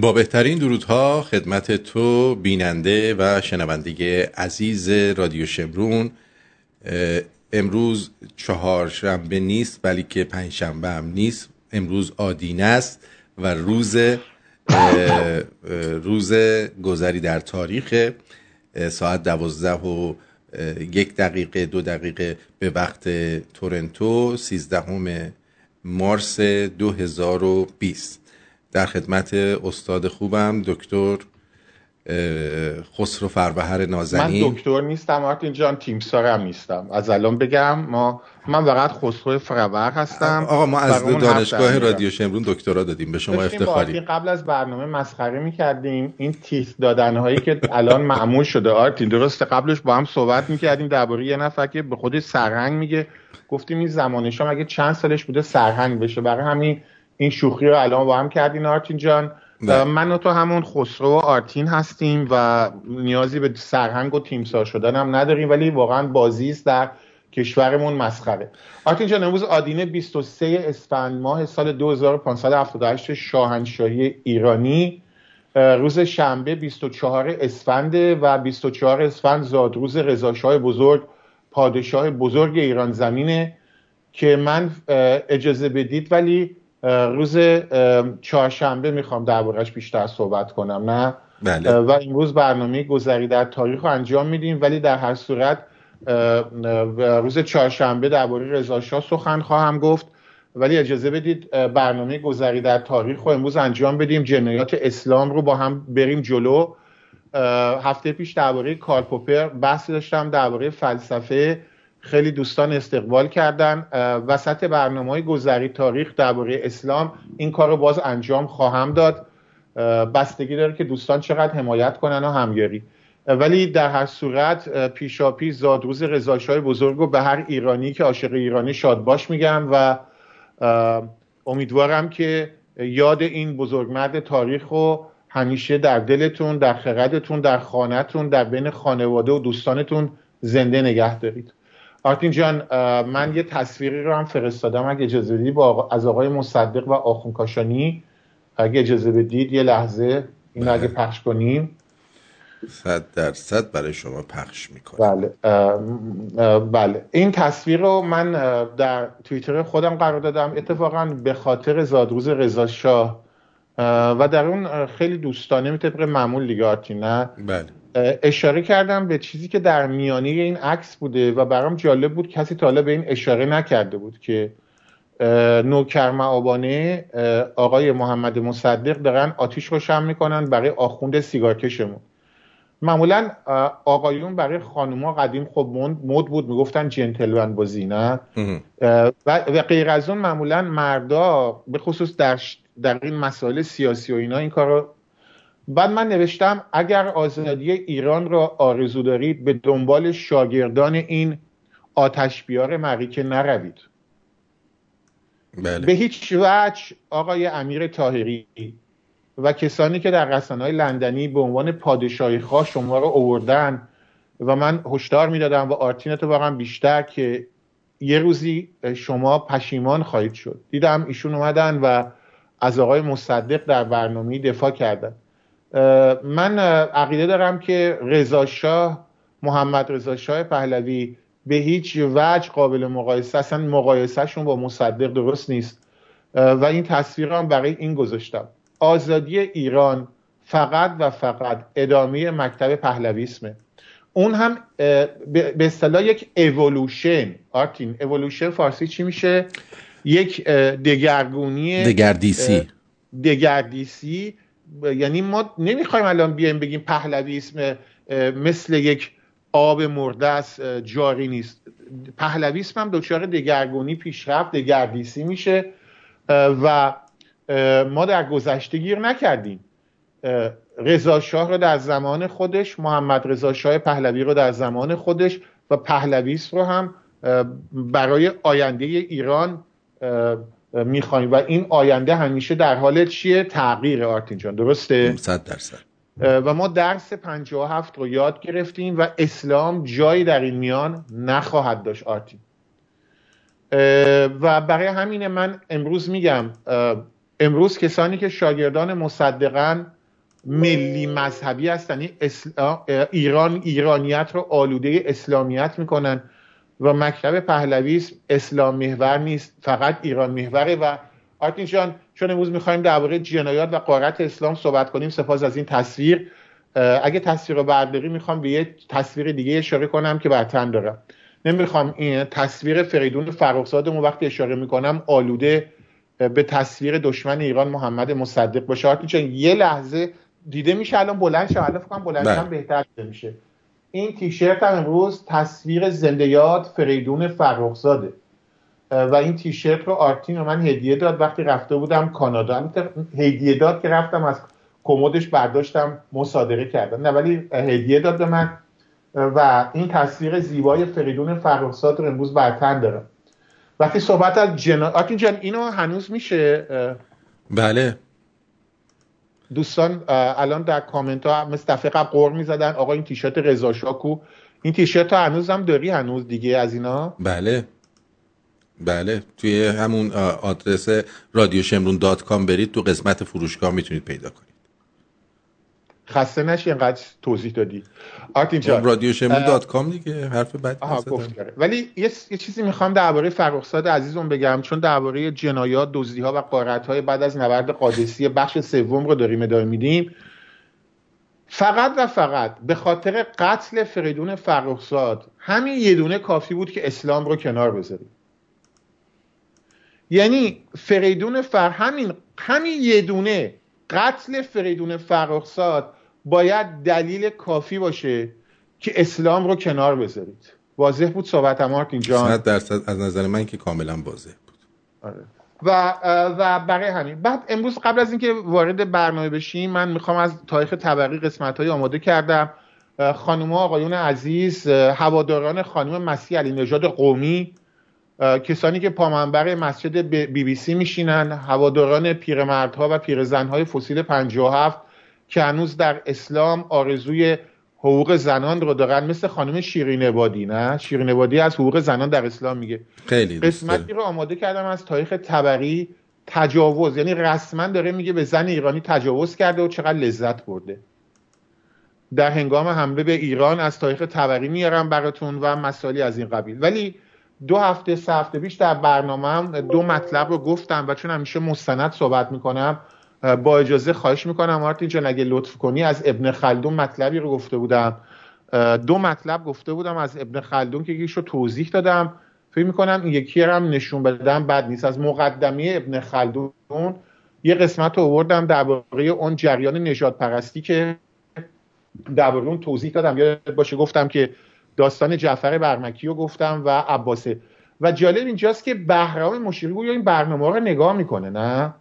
با بهترین درودها خدمت تو بیننده و شنونده عزیز رادیو شمرون امروز چهارشنبه نیست بلکه پنجشنبه هم نیست. امروز آدینه است و روز روز گذری در تاریخ ساعت دوازده و یک دقیقه دو دقیقه به وقت تورنتو سیزدهم مارس 2020 در خدمت استاد خوبم دکتر خسرو فروهر نازنین. من دکتر نیستم مارتین جان تیمسارم نیستم. از الان بگم ما من فقط خسرو فروهر هستم. آقا ما از دانشگاه رادیو شمرون دکترا دادیم به شما افتخاری. قبل از برنامه مسخره می‌کردیم. این تیس دادن هایی که الان معمول شده. آرتین درسته قبلش با هم صحبت می‌کردیم درباره یه نفر که به خودش سرهنگ میگه. گفتیم این زمانش هم اگه چند سالش بوده سرهنگ بشه. برای همین این شوخی رو الان با هم کردین آرتین جان. بله. من و تو همون خسرو و آرتین هستیم و نیازی به سرهنگ و تیمسار شدن هم نداریم ولی واقعا بازی است در کشورمون مسخره. آرتین جان امروز آدینه 23 اسفند ماه سال 2578 شاهنشاهی ایرانی. روز شنبه 24 اسفند و 24 اسفند زادروز رضاشاه بزرگ پادشاه بزرگ ایران زمینه که من اجازه بدید ولی روز چهارشنبه می‌خوام دربارش بیشتر صحبت کنم نه؟ بله. و امروز برنامه گذری در تاریخ رو انجام میدیم ولی در هر صورت روز چهارشنبه درباره رضا سخن خواهم گفت. ولی اجازه بدید برنامه گذری در تاریخ رو امروز انجام بدیم. جنایات اسلام رو با هم بریم جلو. هفته پیش درباره کارل پوپر بحث داشتم درباره فلسفه خیلی دوستان استقبال کردن. وسط برنامه های گذری تاریخ درباره اسلام این کار رو باز انجام خواهم داد. بستگی داره که دوستان چقدر حمایت کنن و همگری. ولی در هر صورت پیشاپی زادروز رضاشاه بزرگ و به هر ایرانی که عاشق ایرانی شاد باش میگم و امیدوارم که یاد این بزرگمرد تاریخ رو همیشه در دلتون در خردتون در خانهتون در بین خانواده و دوستانتون زنده نگه دارید. آرتین جان من یه تصویری رو هم فرستادم. اگه اجازه بدید با از آقای مصدق و آخون کاشانی. اگه اجازه بدید یه لحظه این اگه بله. پخش کنیم. صد درصد برای شما پخش می‌کنم بله. بله. این تصویر رو من در توییتر خودم قرار دادم. اتفاقا به خاطر زادروز رضا شاه. و در اون خیلی دوستانه طبق معمول دیگه نه؟ بله. اشاره کردم به چیزی که در میانی این عکس بوده و برام جالب بود کسی تا به این اشاره نکرده بود که نوکر معابانه آقای محمد مصدق دارن آتیش روشن می‌کنن برای آخوند سیگارکشمون معمولا آقایون برای خانوما قدیم خب مد بود می‌گفتن جنتلمن بازی نه؟ و غیر از اون معمولا مردا به خصوص در, در این مسائل سیاسی و اینا این کار بعد من نوشتم اگر آزادی ایران را آرزو دارید به دنبال شاگردان این آتش بیار مریکه نروید. بله. به هیچ وجه آقای امیر تاهری و کسانی که در رسانه های لندنی به عنوان پادشاهی خواه شما رو اووردن و من هشدار می‌دادم و آرتین تو واقعا بیشتر که یه روزی شما پشیمان خواهید شد. دیدم ایشون اومدن و از آقای مصدق در برنامه دفاع کردن. من عقیده دارم که رضا شاه محمد رضا شاه پهلوی به هیچ وجه قابل مقایسه اصلا مقایسهشون با مصدق درست نیست. و این تصویر هم برای این گذاشتم. آزادی ایران فقط و فقط ادامه مکتب پهلویسمه اون هم به اصطلاح یک اولوشن آرتین اولوشن فارسی چی میشه؟ یک دگرگونی دگردیسی. دگردیسی یعنی ما نمی‌خوایم الان بیایم بگیم پهلویسم مثل یک آب مرده است جاری نیست. پهلویسم هم دچار دگرگونی پیشرفت دگردیسی میشه و ما در گذشته گیر نکردیم. رضا شاه رو در زمان خودش محمد رضا شاه پهلوی رو در زمان خودش و پهلویس رو هم برای آینده ایران می‌خوایم. و این آینده همیشه در حال چیه؟ تغییر آرتین جان درسته؟ صد درصد. و ما درس 57 رو یاد گرفتیم و اسلام جایی در این میان نخواهد داشت آرتین. و برای همین من امروز میگم امروز کسانی که شاگردان مصدقن ملی مذهبی هستن ایران ایرانیت رو آلوده اسلامیت می‌کنن. و مکتب پهلوی اسلام محور نیست فقط ایران محوره. و آرتین جان چون امروز می‌خوایم درباره جنایات و قارت اسلام صحبت کنیم سپاس از این تصویر. اگه تصویر رو برداری می‌خوام به یه تصویر دیگه اشاره کنم که برتن دارم. نمی‌خوام این تصویر فریدون فرخزادمون وقتی اشاره می‌کنم آلوده به تصویر دشمن ایران محمد مصدق باشه. آرتین جان یه لحظه دیده میشه الان بلند شم الان فکر بلند شم بله. بهتر میشه. این تیشرت امروز تصویر زنده یاد فریدون فرخزاده. و این تیشرت رو آرتین رو من هدیه داد وقتی رفته بودم کانادا. هدیه داد که رفتم از کمدش برداشتم مصادره کردم. نه ولی هدیه داد به من. و این تصویر زیبای فریدون فرخزاد رو امروز برتن دارم. وقتی صحبت از جنا آرتین جان اینو هنوز میشه؟ بله. دوستان الان در کامنت ها مثل دفعه قبل غر می‌زدن. آقا این تیشرت رضا شاه کو این تیشرت ها هنوز هم داری؟ هنوز دیگه از اینا؟ بله. بله. توی همون آدرس رادیو شمرون dot com برید تو قسمت فروشگاه می‌تونید پیدا کنید. خسته نشی اینقدر توضیح دادی. آرتین جان رادیو شمرون dot com دیگه حرف بد ولی یه،, یه چیزی می‌خوام درباره فرخزاد عزیزم بگم چون درباره جنایات دزدی ها و غارت های بعد از نبرد قادسیه بخش سوم رو داریم ادامه میدیم. فقط و فقط به خاطر قتل فریدون فرخزاد همین یه دونه کافی بود که اسلام رو کنار بذاریم. یعنی فریدون فر همین همین یه دونه قتل فریدون فرخزاد باید دلیل کافی باشه که اسلام رو کنار بذارید. واضح بود صحبت مارک اینجا درصد از نظر من که کاملا واضح بود. آره. و و برای همین. بعد امروز قبل از اینکه وارد برنامه بشیم من می‌خوام از تاریخ طبقی قسمت های آماده کردم. خانم آقایون عزیز هواداران خانم مسیح علی نژاد قومی کسانی که پامنبر مسجد بی بی سی میشینن هواداران پیرمردها و پیرزنهای فسیل 57 که هنوز در اسلام آرزوی حقوق زنان رو دارن. مثل خانم شیرین عبادی نه؟ شیرین عبادی از حقوق زنان در اسلام میگه. خیلی قسمتی رو آماده کردم از تاریخ تبری. تجاوز یعنی رسما داره میگه به زن ایرانی تجاوز کرده و چقدر لذت برده. در هنگام حمله به ایران از تاریخ تبری میارم براتون و مسائلی از این قبیل. ولی دو هفته سه هفته پیش در برنامه هم دو مطلب رو گفتم و چون همیشه مستند صحبت می‌کنم با اجازه خواهش می‌کنم مارتین جان اگه لطف کنی از ابن خلدون مطلبی رو گفته بودم. دو مطلب گفته بودم از ابن خلدون که یکیش رو توضیح دادم. فکر می‌کنم این یکی هم نشون بدم بد نیست. از مقدمه ابن خلدون یه قسمت رو آوردم درباره اون جریان نجات پرستی که درباره اون توضیح دادم. یاد باشه گفتم که داستان جعفر برمکی رو گفتم و عباسه. و جالب اینجاست که بهرام مشیری گویا این برنامه رو نگاه می‌کنه نه؟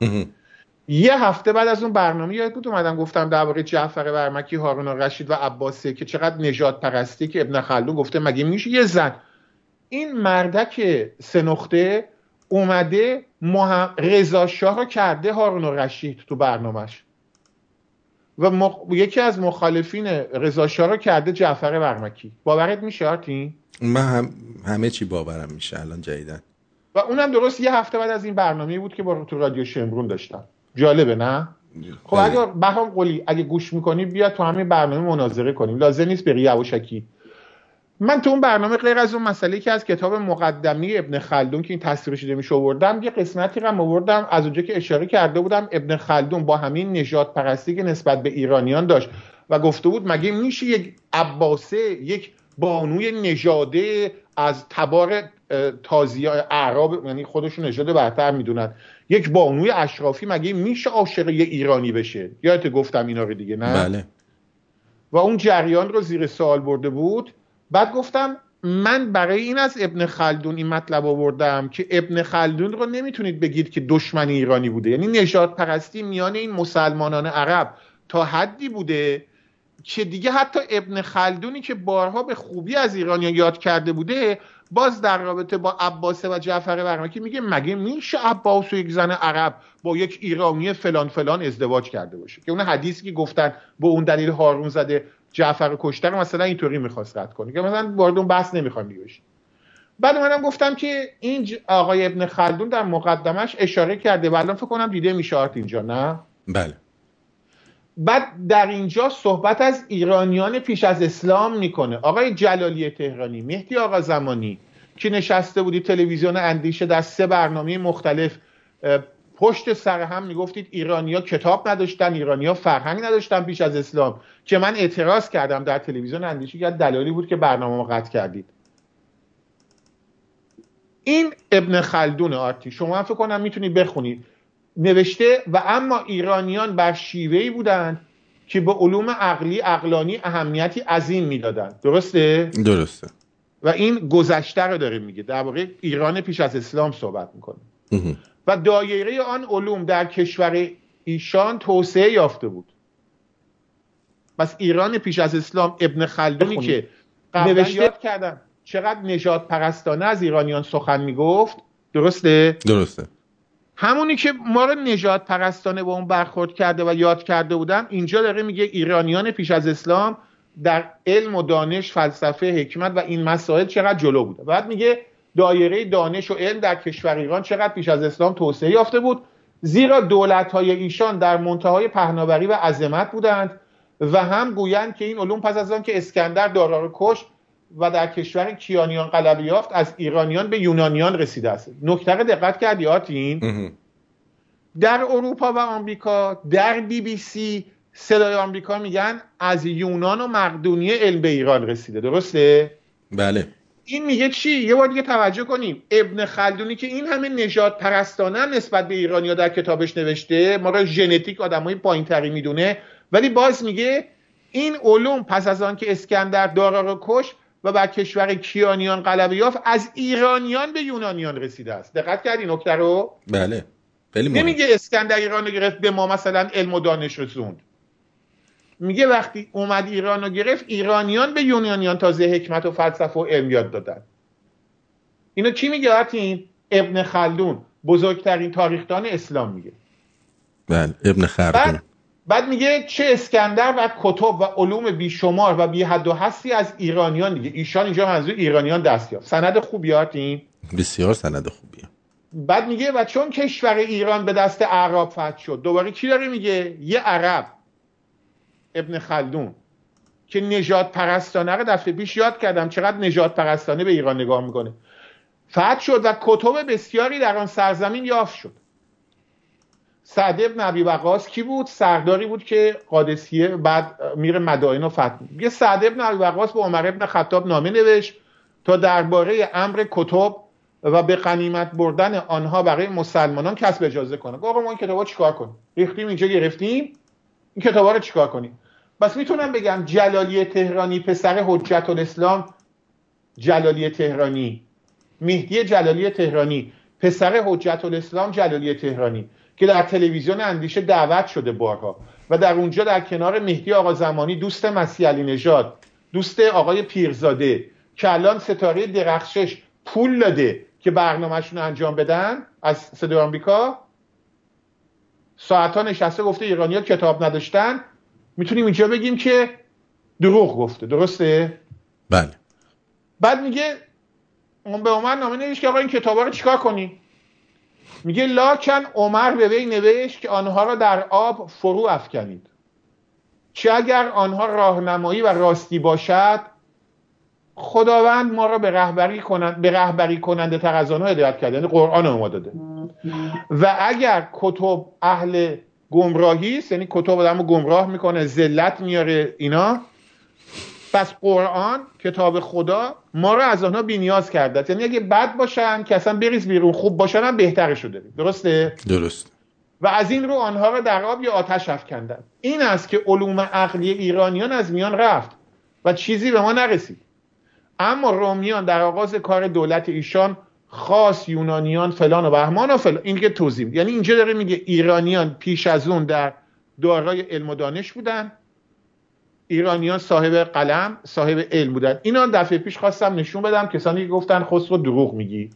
یه هفته بعد از اون برنامه یاد بود اومدم گفتم درباره جعفر برمکی هارون رشید و عباسه که چقدر نجات پرستی که ابن خلدون گفته مگه میشه یه زن. این مردک سنخته اومده رضا شاه رو کرده هارون رشید تو برنامهش. و یکی از مخالفین رضا شاه رو کرده جعفر برمکی باورت میشه آرتین؟ من هم... همه چی باورم میشه الان جدیدن. و اونم درست یه هفته بعد از این برنامه بود که با تو رادیو شمرون داشتم. جالبه نه؟ خب اگر بهام قولی اگه گوش می‌کنی بیا تو همین برنامه مناظره کنیم. لازم نیست بری یواشکی. من تو اون برنامه غیر از اون مسئله که از کتاب مقدمی ابن خلدون که این تصویر شده میشه آوردم یه قسمتی رو آوردم از اونجا که اشاره کرده بودم ابن خلدون با همین نجات پرستی که نسبت به ایرانیان داشت و گفته بود مگه میشه یک عباسه یک بانوی نژاده از تبار تازی اعراب یعنی خودشون نژاد برتر می‌دونن یک بانوی اشرافی مگه میشه عاشق یه ایرانی بشه؟ یادت گفتم اینا رو دیگه نه؟ بله. و اون جریان رو زیر سوال برده بود. بعد گفتم من برای این از ابن خلدون این مطلب آوردم که ابن خلدون رو نمی‌تونید بگید که دشمن ایرانی بوده. یعنی نجات پرستی میان این مسلمانان عرب تا حدی بوده که دیگه حتی ابن خلدونی که بارها به خوبی از ایرانیان یاد کرده بوده باز در رابطه با عباسه و جعفر برمکی میگه مگه میشه عباس و یک زن عرب با یک ایرانی فلان فلان ازدواج کرده باشه؟ که اون حدیثی که گفتن به اون دلیل هارون زده جعفر کشته مثلا اینطوری می‌خواست رد کنه. که مثلا وارد اون بحث نمی‌خوام دیگه بعد منم گفتم که این آقای ابن خلدون در مقدمش اشاره کرده. و الان فکر کنم دیده میشه اینجا نه؟ بله. بعد در اینجا صحبت از ایرانیان پیش از اسلام می‌کنه. آقای جلالی تهرانی مهدی آقا زمانی که نشسته بودی تلویزیون اندیشه در سه برنامه مختلف پشت سر هم می‌گفتید ایرانیا کتاب نداشتن ایرانیا فرهنگ نداشتن پیش از اسلام. که من اعتراض کردم در تلویزیون اندیشه که دلایلی بود که برنامه ما قطع کردید. این ابن خلدون آرتی شما فکر کنم می‌تونید بخونید نوشته و اما ایرانیان بر شیوهی بودند که به علوم عقلی عقلانی اهمیتی عظیم می‌دادند. درسته؟ درسته. و این گذشته رو داره میگه. در واقع ایران پیش از اسلام صحبت می‌کنه. و دایره آن علوم در کشور ایشان توسعه یافته بود. پس ایران پیش از اسلام ابن خلدونی که نوشته یاد کردن چقدر نجات پرستانه از ایرانیان سخن می‌گفت؟ درسته؟ درسته. همونی که ما رو نجات پرستانه با اون برخورد کرده و یاد کرده بودن اینجا داره میگه ایرانیان پیش از اسلام در علم و دانش فلسفه حکمت و این مسائل چقدر جلو بوده. بعد میگه دایره دانش و علم در کشور ایران چقدر پیش از اسلام توسعه یافته بود زیرا دولت های ایشان در منتهای پهناوری و عظمت بودند و هم گویند که این علوم پس از آن که اسکندر دارا رو کش و در کشور کیانیان غلبه یافت از ایرانیان به یونانیان رسیده است. نکته دقت کردی آتین؟ در اروپا و آمریکا در بی بی سی صدای آمریکا میگن از یونان و مقدونیه علم به ایران رسیده. درسته؟ بله. این میگه چی؟ یه بار دیگه توجه کنیم. ابن خلدونی که این همه نجات پرستانه نسبت به ایرانیا در کتابش نوشته ما را ژنتیک آدمای پایینتری می‌دونه. ولی باز میگه این علوم پس از آن که اسکندر دارا رو کش و بر کشور کیانیان غلبه یافت از ایرانیان به یونانیان رسیده است. دقت کردی نکته رو؟ بله. خیلی نمیگه اسکندر ایران رو گرفت به ما مثلا علم و دانش رسوند. میگه وقتی اومد ایران رو گرفت ایرانیان به یونانیان تازه حکمت و فلسفه و علم یاد دادن. اینو کی میگه آتین؟ ابن خلدون. بزرگترین تاریخدان اسلام میگه. بله ابن خلدون. بعد میگه چه اسکندر و کتب و علوم بیشمار و بی حد و حسی از ایرانیان دیگه. ایشان اینجا منظور ایرانیان دست یافت. سند خوبی این؟ بسیار سند خوبیه بعد میگه و چون کشور ایران به دست عرب فتح شد دوباره کی داره میگه؟ یه عرب ابن خلدون که نجات پرستانه رو دفعه پیش یاد کردم. چقدر نجات پرستانه به ایران نگاه می‌کنه. فتح شد و کتب بسیاری در آن سرزمین یافت شد. سعد ابن عبی وقاص کی بود؟ سرداری بود که قادسیه بعد میره مدائن و فتح یه سعد ابن عبی وقاص به عمر ابن خطاب نامه نوشت تا درباره امر کتب و به قنیمت بردن آنها برای مسلمانان کسب اجازه کنه. آقا ما این کتابا چیکار کنیم؟ ریختیم اینجا گرفتیم. این کتابا رو چیکار کنیم؟ بس می‌تونم بگم جلالی تهرانی پسر حجت الاسلام جلالی تهرانی. مهدی جلالی تهرانی. پسر حجت الاسلام جلالی تهرانی. که در تلویزیون اندیشه دعوت شده بارها و در اونجا در کنار مهدی آقا زمانی دوست مسیح علی نژاد دوست آقای پیرزاده که الان ستاره درخشش پول داده که برنامهشون انجام بدن از صدای آمریکا ساعتها نشسته گفته ایرانیا کتاب نداشتن. می‌تونیم اینجا بگیم که دروغ گفته. درسته؟ بله. بعد میگه اون به عمر نامه نوشت که آقا این کتابا رو چیکار کنی میگه لاکن عمر به وی نوشت که آنها را در آب فرو افکنید. چه اگر آنها راهنمایی و راستی باشد خداوند ما را به رهبری کنند به رهبری کننده تر از آنها هدایت کرده یعنی قرآن ما داده. و اگر کتب اهل گمراهی است یعنی کتب آدمو گمراه می‌کنه ذلت میاره اینا پس قرآن کتاب خدا ما رو از آنها بینیاز کرده یعنی اگه بد باشن که اصلا بریز بیرون خوب باشن هم بهترشو داریم درسته؟ درست. و از این رو آنها رو در آب یا آتش افکندن. این است که علوم عقلی ایرانیان از میان رفت و چیزی به ما نرسید. اما رومیان در آغاز کار دولت ایشان خاص یونانیان فلان و بهمان و فلان. این که توضیح یعنی اینجا داره میگه ایرانیان پیش از اون در دارای علم و دانش بودن. ایرانیان صاحب قلم صاحب علم بودن. اینا دفعه پیش خواستم نشون بدم. کسانی که گفتن خسرو دروغ میگی.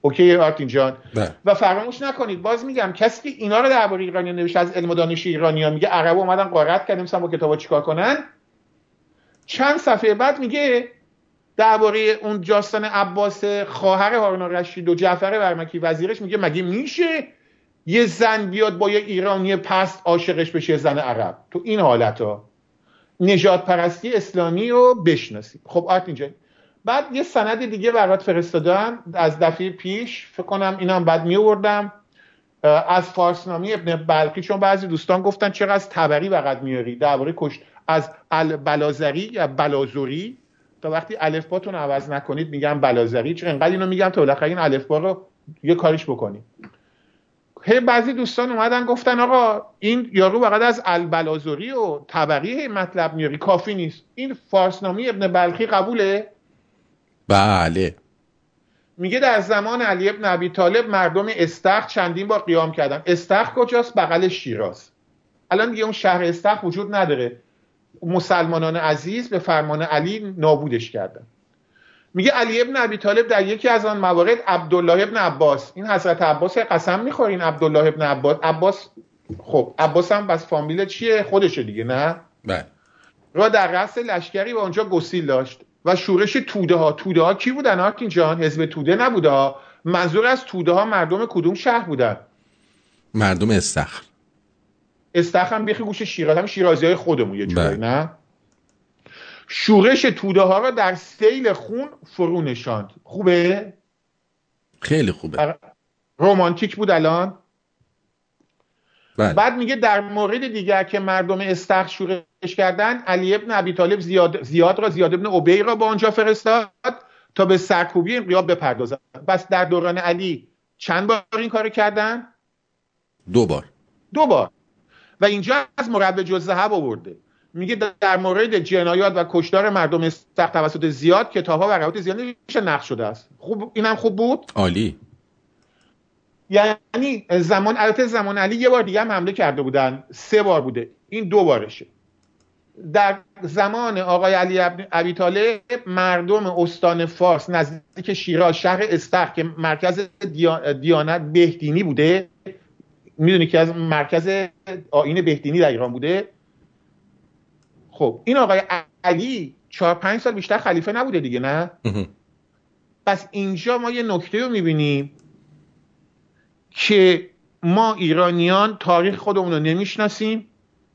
اوکی آرتین جان. بله. و فراموش نکنید. باز میگم کسی که اینا رو درباره ایرانیان نوشته از علم و دانش ایرانیان میگه عرب اومدن قارت کردیم مثلا با کتابا چیکار کنن؟ چند صفحه بعد میگه درباره اون جاستان عباس خواهر هارون رشید و جعفر برمکی وزیرش میگه مگه میشه یه زن بیاد با یه ایرانی پست عاشقش بشه زن عرب؟ تو این حالت ها نجات پرستی اسلامی رو بشناسید خب آرت اینجا. بعد یه سند دیگه برات فرستادن از دفعه پیش فکر کنم اینم بعد میوردم از فارسنامی ابن بلقی چون بعضی دوستان گفتن چرا از تبری فقط میاری؟ درباره کشت از البلازری یا بلازوری. تا وقتی الفباتون عوض نکنید میگم بلازری. چون انقدر اینو میگم تا بالاخره این الفبا رو یه کاریش بکنید هی بعضی دوستان اومدن گفتن آقا این یارو فقط از البلازوری و طبقی مطلب میاری کافی نیست. این فارسنامی ابن بلخی قبوله؟ بله. میگه در زمان علی ابن ابی طالب مردم استخ چندین بار قیام کردن. استخ کجاست؟ بغل شیراز. الان دیگه اون شهر استخ وجود نداره. مسلمانان عزیز به فرمان علی نابودش کردن. میگه علی ابن ابی طالب در یکی از آن موارد عبدالله ابن عباس. این حضرت عباس قسم می‌خورین عبدالله ابن عباس؟ عباس خب عباس هم بس فامیل چیه؟ خودشه دیگه نه؟ بله. را در رأس لشکری و اونجا گسیل داشت. و شورش توده ها توده ها کی بودن آرتین جان؟ حزب توده نبوده ها. منظور از توده ها مردم کدوم شهر بودن؟ مردم استخر. استخر هم بیخی گوش شیراز هم شیرازی های خودمون یه جوری نه؟ شورش توده ها را در سیل خون فرو نشاند. خوبه؟ خیلی خوبه. رومانتیک بود الان. بله. بعد میگه در مورد دیگر که مردم استخ شورش کردن علی ابن ابی طالب زیاد, زیاد را زیاد ابن عبی را با آنجا فرستاد تا به سرکوبی انقیاب بپردازند پس در دوران علی چند بار این کار کردن؟ دو بار. دو بار. و اینجا از مربع ذهب آورده. میگه در مورد جنایات و کشتار مردم استخ توسط زیاد کتاب ها و روایت زیاد نقش شده است. خوب اینم خوب بود؟ عالی. یعنی زمان البته زمان علی یه بار دیگه هم حمله کرده بودن. سه بار بوده. این دو بارشه. در زمان آقای علی ابی طالب مردم استان فارس نزدیک شیراز شهر استخ که مرکز دیانت بهدینی بوده. می‌دونی که از مرکز آین بهدینی در ایران بوده. خب این آقای علی چهار پنج سال بیشتر خلیفه نبوده دیگه نه؟ پس اینجا ما یه نکته رو می‌بینیم که ما ایرانیان تاریخ خودمون رو نمی‌شناسیم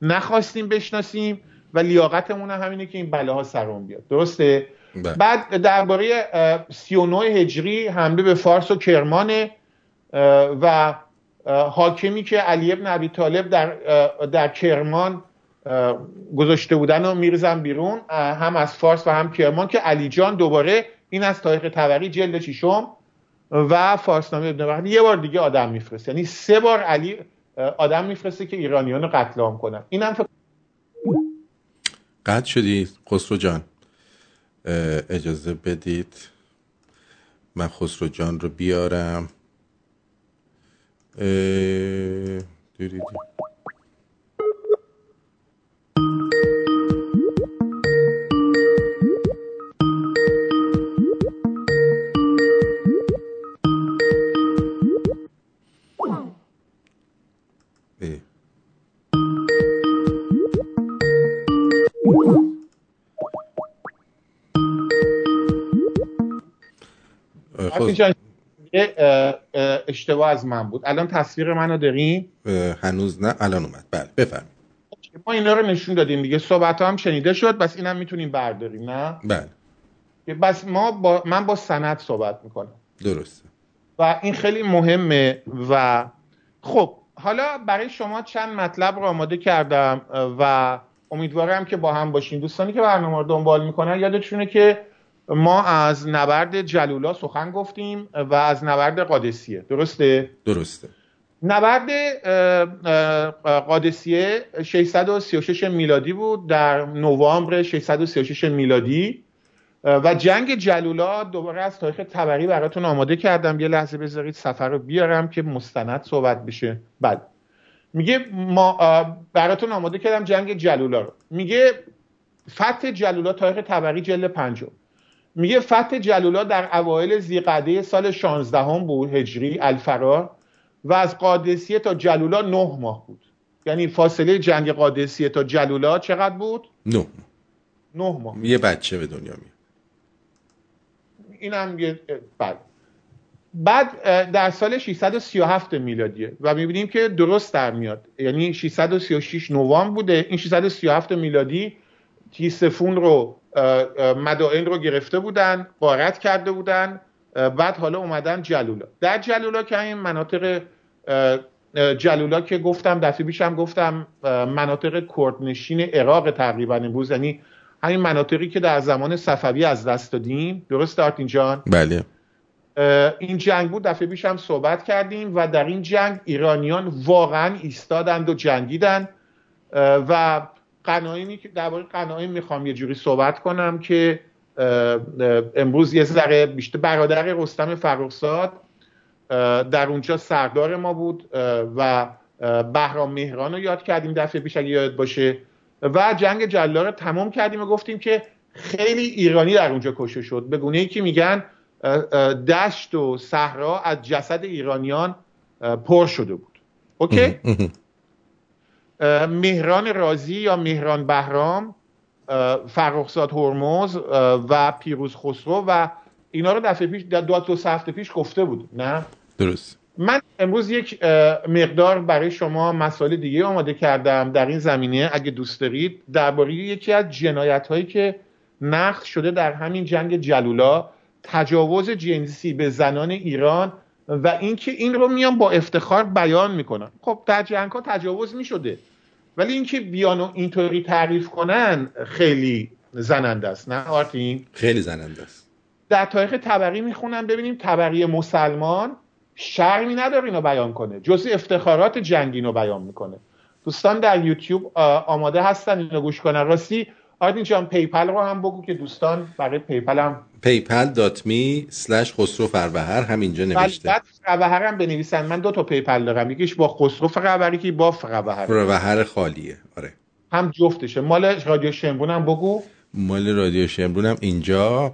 نخواستیم بشناسیم و لیاقتمون هم همینه که این بلاها سرمون بیاد. درسته؟ بله. بعد درباره 39 هجری حمله به فارس و کرمان و حاکمی که علی ابن ابی طالب در, در کرمان گذاشته بودن و میرزن بیرون هم از فارس و هم کرمان که علی جان دوباره این از تاریخ تبری جلد ششم و فارسنامه ابن وحدی یه بار دیگه آدم میفرسته. یعنی سه بار علی آدم میفرسته که ایرانیان رو قتل عام کنن. اینم فکر قطع شدی؟ خسرو جان. اجازه بدید من خسرو جان رو بیارم. دیدی اشتباه از من بود. الان تصویر منو داریم هنوز نه الان اومد. بله بفرمایید. ما اینا رو نشون دادیم دیگه. صحبت هم شنیده شد بس اینم می‌تونیم برداریم نه؟ بله. بس ما با من با سند صحبت می‌کنم. درسته. و این خیلی مهمه و خب حالا برای شما چند مطلب رو آماده کردم و امیدوارم که با هم باشین. دوستانی که برنامه رو دنبال می‌کنن یادتونه که ما از نبرد جلولا سخن گفتیم و از نبرد قادسیه. درسته؟ درسته. نبرد قادسیه 636 میلادی بود. در نوامبر 636 میلادی. و جنگ جلولا دوباره از تاریخ تبری براتون آماده کردم. یه لحظه بذارید سفر رو بیارم که مستند صحبت بشه. بعد میگه ما براتون آماده کردم جنگ جلولا رو. میگه فتح جلولا تاریخ تبری جلد پنجم. میگه فتح جلولا در اوایل زیقعده سال 16 هم بود هجری الفرار و از قادسیه تا جلولا نه ماه بود. یعنی فاصله جنگ قادسیه تا جلولا چقدر بود؟ نه. نه ماه. یه بچه به دنیا میاد. اینم یه بعد بعد در سال 637 میلادیه و می‌بینیم که درست در میاد. یعنی 636 نوامبر بوده. این 637 میلادی تیسفون رو مدائن رو گرفته بودن قارت کرده بودن بعد حالا اومدن جلولا. در جلولا که این مناطق جلولا که گفتم دفعه پیشم گفتم مناطق کردنشین عراق تقریبا امروز. یعنی همین مناطقی که در زمان صفوی از دست دادیم. درست آرتین جان؟ بله. این جنگ بود دفعه پیش هم صحبت کردیم و در این جنگ ایرانیان واقعا ایستادند و جنگیدند و قنایمی که درباره قنایم می‌خوام یه جوری صحبت کنم که امروز یه ذره بیشتر برادر رستم فرخزاد در اونجا سردار ما بود و بهرام مهران رو یاد کردیم دفعه پیش اگه یاد باشه. و جنگ جلال رو تمام کردیم و گفتیم که خیلی ایرانی در اونجا کشته شد. به گونه ای که میگن دشت و صحرا از جسد ایرانیان پر شده بود. اوکی؟ مهران رازی یا مهران بهرام فرخزاد هرمز و پیروز خسرو و اینا رو دفعه پیش دو دو هفته پیش گفته بود نه؟ درست. من امروز یک مقدار برای شما مسائل دیگه آماده کردم در این زمینه اگه دوست دارید. درباره یکی از جنایت هایی که نقش شده در همین جنگ جلولا تجاوز جنسی به زنان ایران و اینکه این رو میان با افتخار بیان می‌کنن. خب در جنگ ها تجاوز می‌شده. ولی اینکه بیان و اینطوری تعریف کنن خیلی زننده است. نه آرتین؟ خیلی زننده است. در تاریخ تبری می‌خونم ببینیم تبری مسلمان شرمی نداره اینو بیان کنه. جز افتخارات جنگی اینو بیان می‌کنه. دوستان در یوتیوب آماده هستن اینو گوش کنن. راستی آرتین جان PayPal رو هم بگو که دوستان برای PayPal هم paypal.me slash خسرو فروهر همینجا نوشته. بعد فروهر هم بنویسن. من دو تا PayPal دارم. یکیش با خسرو فروهر که با فروهر فروهر خالیه. آره. هم جفتشه. مال رادیو شمرون هم بگو. مال رادیو شمرون هم اینجا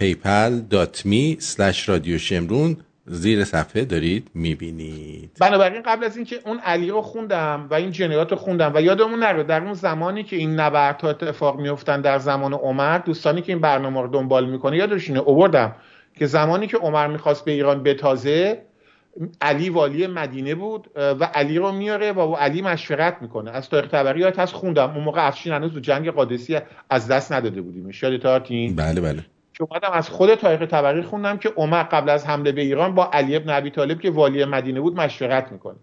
paypal.me slash رادیو شمرون زیر صفحه دارید می‌بینید. بنابراین قبل از اینکه اون علی رو خوندم و این جنایات رو خوندم و یادمون نره در اون زمانی که این نبردها اتفاق میفتن در زمان عمر دوستانی که این برنامه رو دنبال می‌کنه یادشونه اووردم که زمانی که عمر می‌خواست به ایران بتازه علی والی مدینه بود و علی رو میاره و با علی مشورت می‌کنه. از تاریخ تبریات هست خوندم. اون موقع افشین هنوز تو جنگ قادسی از دست نداده بودیم یادت بله بله. که اومدم از خود تاریخ تبری خوندم که عمر قبل از حمله به ایران با علی ابن ابی طالب که والی مدینه بود مشورت می‌کنه.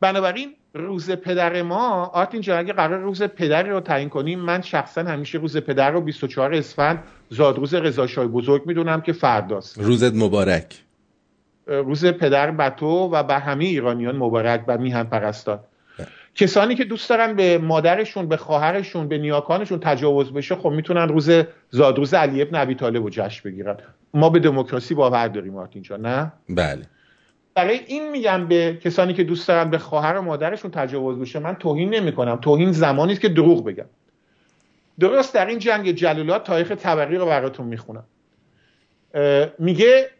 بنابراین روز پدر ما آرتین جان اگه قرار روز پدری رو تعیین کنیم من شخصا همیشه روز پدر رو 24 اسفند زادروز رضا شاه بزرگ می‌دونم که فرداست. روزت مبارک. روز پدر به تو و به همه ایرانیان مبارک و میهن پرستان. کسانی که دوست دارن به مادرشون به خواهرشون به نیاکانشون تجاوز بشه خب می‌تونن روز زادروز علی ابن ابی طالب رو جشن بگیرن. ما به دموکراسی باور داریم مارتین جان نه؟ بله. برای این میگم به کسانی که دوست دارن به خواهر و مادرشون تجاوز بشه من توهین نمی‌کنم. توهین زمانی است که دروغ بگم. درست در این جنگ جلولات تاریخ تبری رو براتون می‌خونم. میگه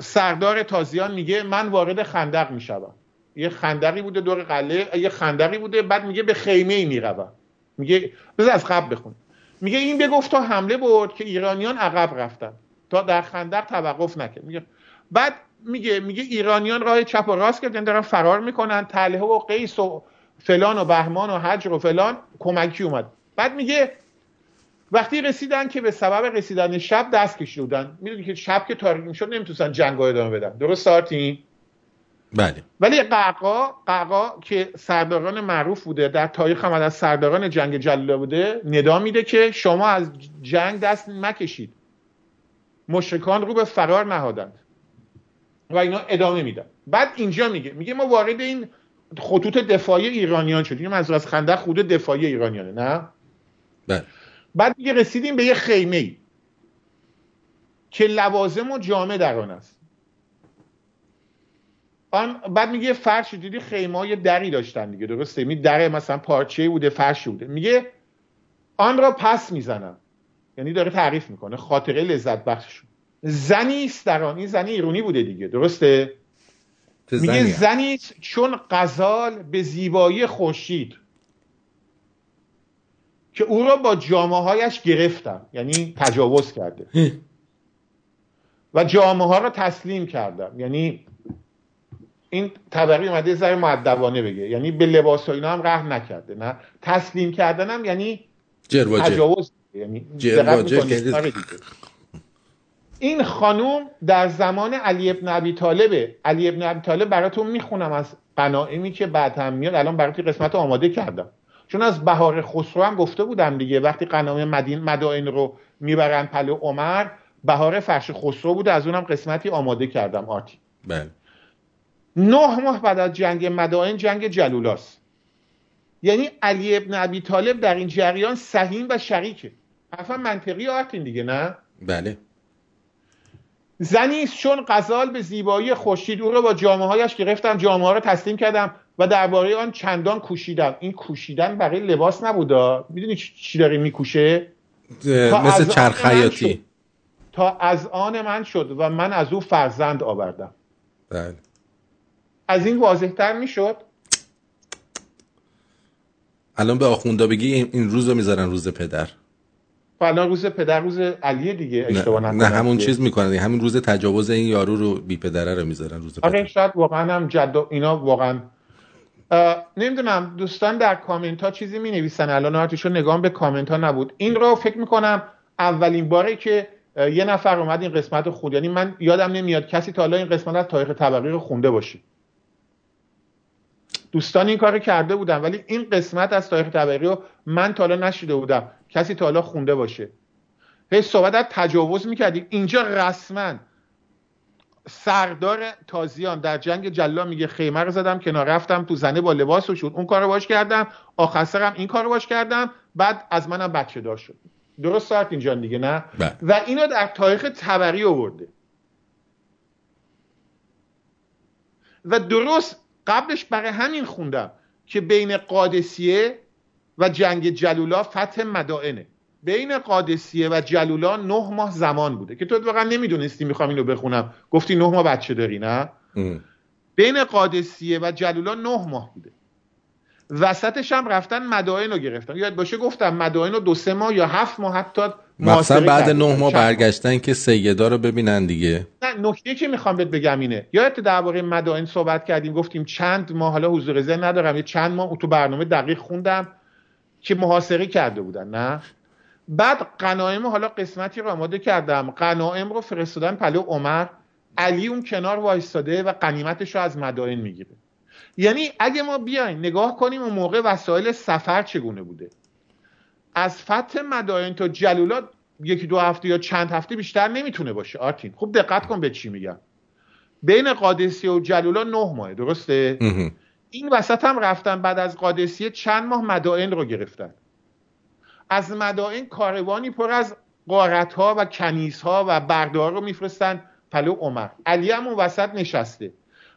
سردار تازیان میگه من وارد خندق می‌شوم. یه خندقی بوده دور قله یه خندقی بوده بعد میگه به خیمه ای می‌روم. میگه بذار از قبل بخون میگه این بگفت تا حمله بود که ایرانیان عقب رفتن. تا در خندق توقف نکرد. میگه بعد میگه میگه ایرانیان راه چپ و راست کردن دارن فرار می‌کنن. تله و قیس و فلان و بهمان و حجر و فلان کمکی اومد. بعد میگه وقتی رسیدن که به سبب رسیدن شب دست کشیدن می‌دونی که شب که تاریک می‌شد نمی‌تونستن جنگ ادامه بدن. درست سارتین بله. ولی قعقا قعقا که سرداران معروف بوده در تاریخ هم از سرداران جنگ جلاله بوده ندا میده که شما از جنگ دست مکشید مشرکان رو به فرار نهادند. و اینا ادامه میدن. بعد اینجا میگه میگه ما وارد این خطوط دفاعی ایرانیان شدیم. از از خندق خود دفاعی ایرانیانه نه؟ بله. بعد میگه رسیدیم به یه خیمه ای که لوازم و جامعه در آن است. بعد میگه فرش دیدی خیمه های دری داشتن دیگه درسته؟ می در مثلا پارچه بوده فرش بوده. میگه آن را پس می‌زنم. یعنی داره تعریف می‌کنه خاطره لذت بخش زنی است در آن. این زنی ایرونی بوده دیگه درسته؟ میگه زنی چون غزال به زیبایی خورشید. که او را با جامعه هایش گرفتم. یعنی تجاوز کرده. و جامعه ها را تسلیم کردم. یعنی این طبقی اومده ذره معدبانه بگه. یعنی به لباس و اینا هم رحم نکرده. نه تسلیم کردنم یعنی تجاوز. یعنی این خانوم در زمان علی ابن ابی طالبه علی ابن ابی طالب براتون می‌خونم از قنائمی که بعد هم میاد. الان براتون قسمت آماده کردم. چون از بهار خسرو هم گفته بودم دیگه وقتی قنایم مدین مدائن رو می‌برن پلو عمر بهار فرش خسرو بود. از اونم قسمتی آماده کردم آتی بله. نه ماه بعد از جنگ مدائن جنگ جلولاست یعنی علی ابن ابی طالب در این جریان سهیم و شریکه. اصلا منطقی آرتین دیگه نه؟ بله. زنی چون غزال به زیبایی خورشید او رو با جامعه هایش گرفتم جامعه ها رو تسلیم کردم و درباره آن چندان کوشیدم. این کوشیدن برای لباس نبودا می‌دونی چی داره میکوشه؟ مثل چرخ حیاتی. تا از آن من شد و من از او فرزند آوردم. بله. از این واضح تر می‌شد؟ الان به آخوندا بگی این روز رو می‌ذارن روز پدر. الان روز پدر روز علیه دیگه اشتباه نه, نه همون چیز می‌کنن. همین روز تجاوز این یارو رو بی پدره رو می‌ذارن روز پدر. شاید واقعا هم جد اینا واقعا. نمی‌دونم دوستان در کامنت ها چیزی می نویسن الان آرتیشو نگاه به کامنت ها نبود. این رو فکر می‌کنم اولین باره که یه نفر اومد این قسمت خود یعنی من یادم نمیاد کسی تا حالا این قسمت از تاریخ طبقی رو خونده باشی دوستان این کار کرده بودن ولی این قسمت از تاریخ طبقی رو من تا حالا نشیده بودم. کسی تا حالا خونده باشه. هی صحبت از تجاوز می‌کردیم. اینجا رسما سردار تازیان در جنگ جلا میگه خیمه رو زدم کنار رفتم تو زنه با لباس و شد اون کارو باش کردم آخر سرم این کارو باش کردم بعد از منم بچه دار شد. درست ساعت اینجا دیگه نه؟ بله. و اینو در تاریخ تبری آورده. و درست قبلش برای همین خوندم که بین قادسیه و جنگ جلولا فتح مدائنه. بین قادسیه و جلولا نه ماه زمان بوده. که تو واقعا نمی‌دونستی می‌خوام اینو بخونم. گفتی نه ماه بچه داری نه؟ بین قادسیه و جلولا نه ماه بوده. وسطش هم رفتن مدائن رو گرفتن. یاد باشه گفتم مدائن رو دو سه ماه یا هفت ماه حتی مثلا بعد نه ماه؟ برگشتن که سیدا رو ببینن دیگه. نه نکته که می‌خوام بهت بگم اینه. یادت درباره مدائن صحبت کردیم گفتیم چند ماه حالا حضور ذهن ندارم یه چند ماه تو برنامه دقیق خوندم که محاصره کرده بودن نه؟ بعد قنایم حالا قسمتی رو آماده کردم. قنایم رو فرستادن پلو عمر. علی اون کنار وایستاده و قنیمتش رو از مدائن می‌گیره. یعنی اگه ما بیایم نگاه کنیم اون موقع وسایل سفر چگونه بوده؟ از فتح مدائن تا جلولات یکی دو هفته یا چند هفته بیشتر نمی‌تونه باشه. آرتین خوب دقت کن به چی میگم. بین قادسیه و جلولا نه ماه درسته؟ این وسط هم رفتن بعد از قادسیه چند ماه مدائن رو گرفتن. از مدائن کاروانی پر از قارت ها و کنیس ها و بردار رو میفرستن پلو عمر. علی هم اون وسط نشسته.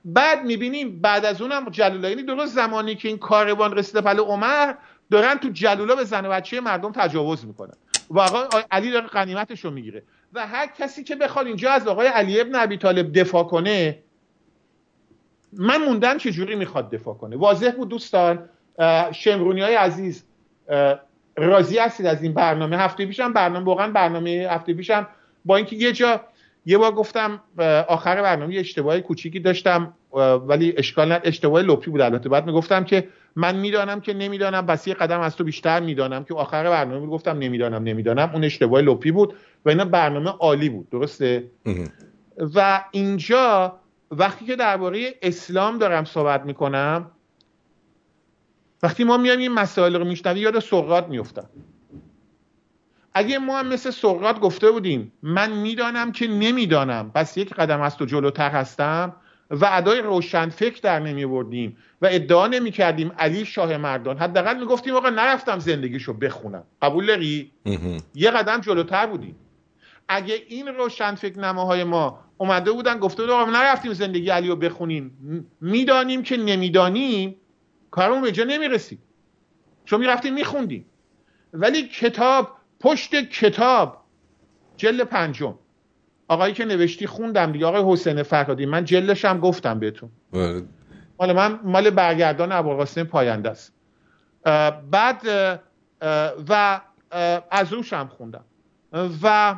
بعد می‌بینیم بعد از اونم جلولینی درست زمانی که این کاروان رسیده پلو عمر دارن تو جلولا به زن و بچه مردم تجاوز می‌کنن. و آقای علی داره قنیمتش رو می‌گیره. و هر کسی که بخواد اینجا از آقای علی ابن ابی طالب دفاع کنه من موندم چجوری می‌خواد دفاع کنه. واضح بود دوستان شمرونی های عزیز راضی هستید از این برنامه. هفته پیشم برنامه واقعا برنامه هفته پیشم با اینکه یه جا یه بار گفتم آخر برنامه یه اشتباهی کوچیکی داشتم. ولی اشکال نه اشتباه لپی بود البته. بعد می‌گفتم که من می‌دانم که نمی‌دانم بس یه قدم از تو بیشتر می‌دانم که آخر برنامه گفتم نمی‌دانم نمی‌دانم. اون اشتباه لپی بود و اینا برنامه عالی بود. درسته؟ و اینجا وقتی که درباره اسلام دارم صحبت می‌کنم وقتی ما میایم این مسائل رو میشنوی یاد سقراط میفتم اگه ما هم مثل سقراط گفته بودیم من می‌دانم که نمی‌دانم. پس یک قدم از تو جلوتر هستم. و ادای روشن فکر در نمی بردیم و ادعا نمی کردیم علی شاه مردان. حداقل می گفتیم آقا نرفتم زندگیشو بخونم. قبول داری؟ یه قدم جلوتر بودیم. اگه این روشن فکر نماهای ما اومده بودن گفته بودن آقا نرفتیم زندگی علی رو بخونیم می‌دانیم که نمی‌دانیم کارمون به جا نمی‌رسید. چون می‌رفتیم میخوندیم. ولی کتاب پشت کتاب جل پنجم. آقایی که نوشتی خوندم دیگه. آقای حسین فرهادی من جلش هم گفتم بهتون. مال من مال برگردان ابوالقاسم پاینده است. بعد و از روش هم خوندم. و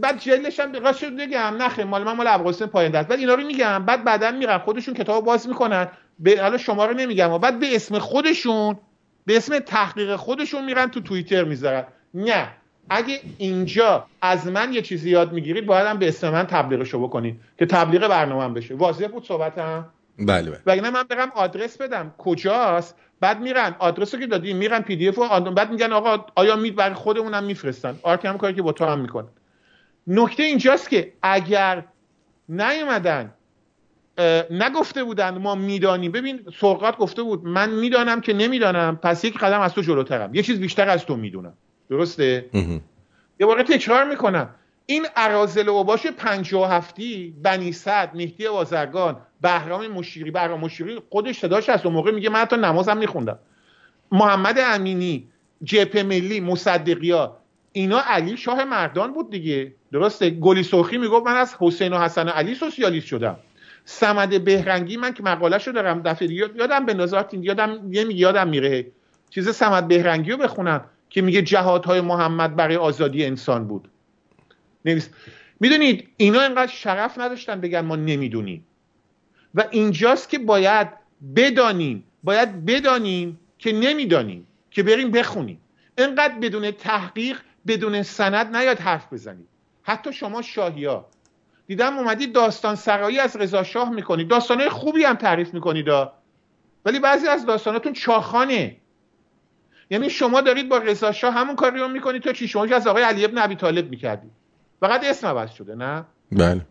بعد جلش هم راست بگم نخه مال من مال ابوالقاسم پایین دست بعد اینا رو میگم بعد بعدا میرن خودشون کتاب باز می‌کنن. به حالا شما رو نمیگم و بعد به اسم خودشون به اسم تحقیق خودشون میرن تو توییتر می‌ذارن. نه. اگه اینجا از من یه چیزی یاد می‌گیرید باید هم به اسم من تبلیغشو بکنید که تبلیغ برنامه بشه. واضح بود صحبتم؟ بله بله. وگرنه من برم آدرس بدم. کجاست؟ بعد میرن. آدرس رو که دادیم میرن PDF و بعد میگن آقا آیا می برای خودمونم میفرستن. آرک هم کاری که با تو هم می‌کنن نکته اینجاست که اگر نیومدن نگفته بودن ما می‌دانیم ببین سرقات گفته بود من می‌دانم که نمی‌دانم پس یک قدم از تو جلوترم. یه چیز بیشتر از تو می‌دونم. درسته؟ یه بار تکرار می‌کنم. این ارازل و هفتی بنی صد مهدی بازرگان بهرام مشیری. بهرام مشیری خودش صداش از اون موقع میگه من حتی نمازم میخوندم. محمد امینی جپ ملی مصدقیا اینا علی شاه مردان بود دیگه. درسته؟ گلی سرخی می‌گفت من از حسین و حسن و علی سوسیالیست شدم. سمد بهرنگی من که مقاله شو دارم دفعه یادم به نظارت یادم یه یادم میره. چیز سمد بهرنگی رو بخونم. که میگه جهادهای محمد برای آزادی انسان بود. نویس می‌دونید اینا اینقدر شرف نداشتن بگن ما نمی‌دونیم. و اینجاست که باید بدانیم باید بدانیم که نمی‌دانیم که بریم بخونیم. اینقدر بدون تحقیق بدون سند نیاد حرف بزنید حتی شما شاهی ها دیدم اومدید داستان سرایی از رضا شاه می‌کنید. داستانهای خوبی هم تعریف می‌کنید ولی بعضی از داستاناتون چاخانه. یعنی شما دارید با رضا شاه همون کاری رو می‌کنید. تا چی؟ شما از آقای علی ابن ابی طالب می‌کردید فقط اسم عوض شده نه؟ بله.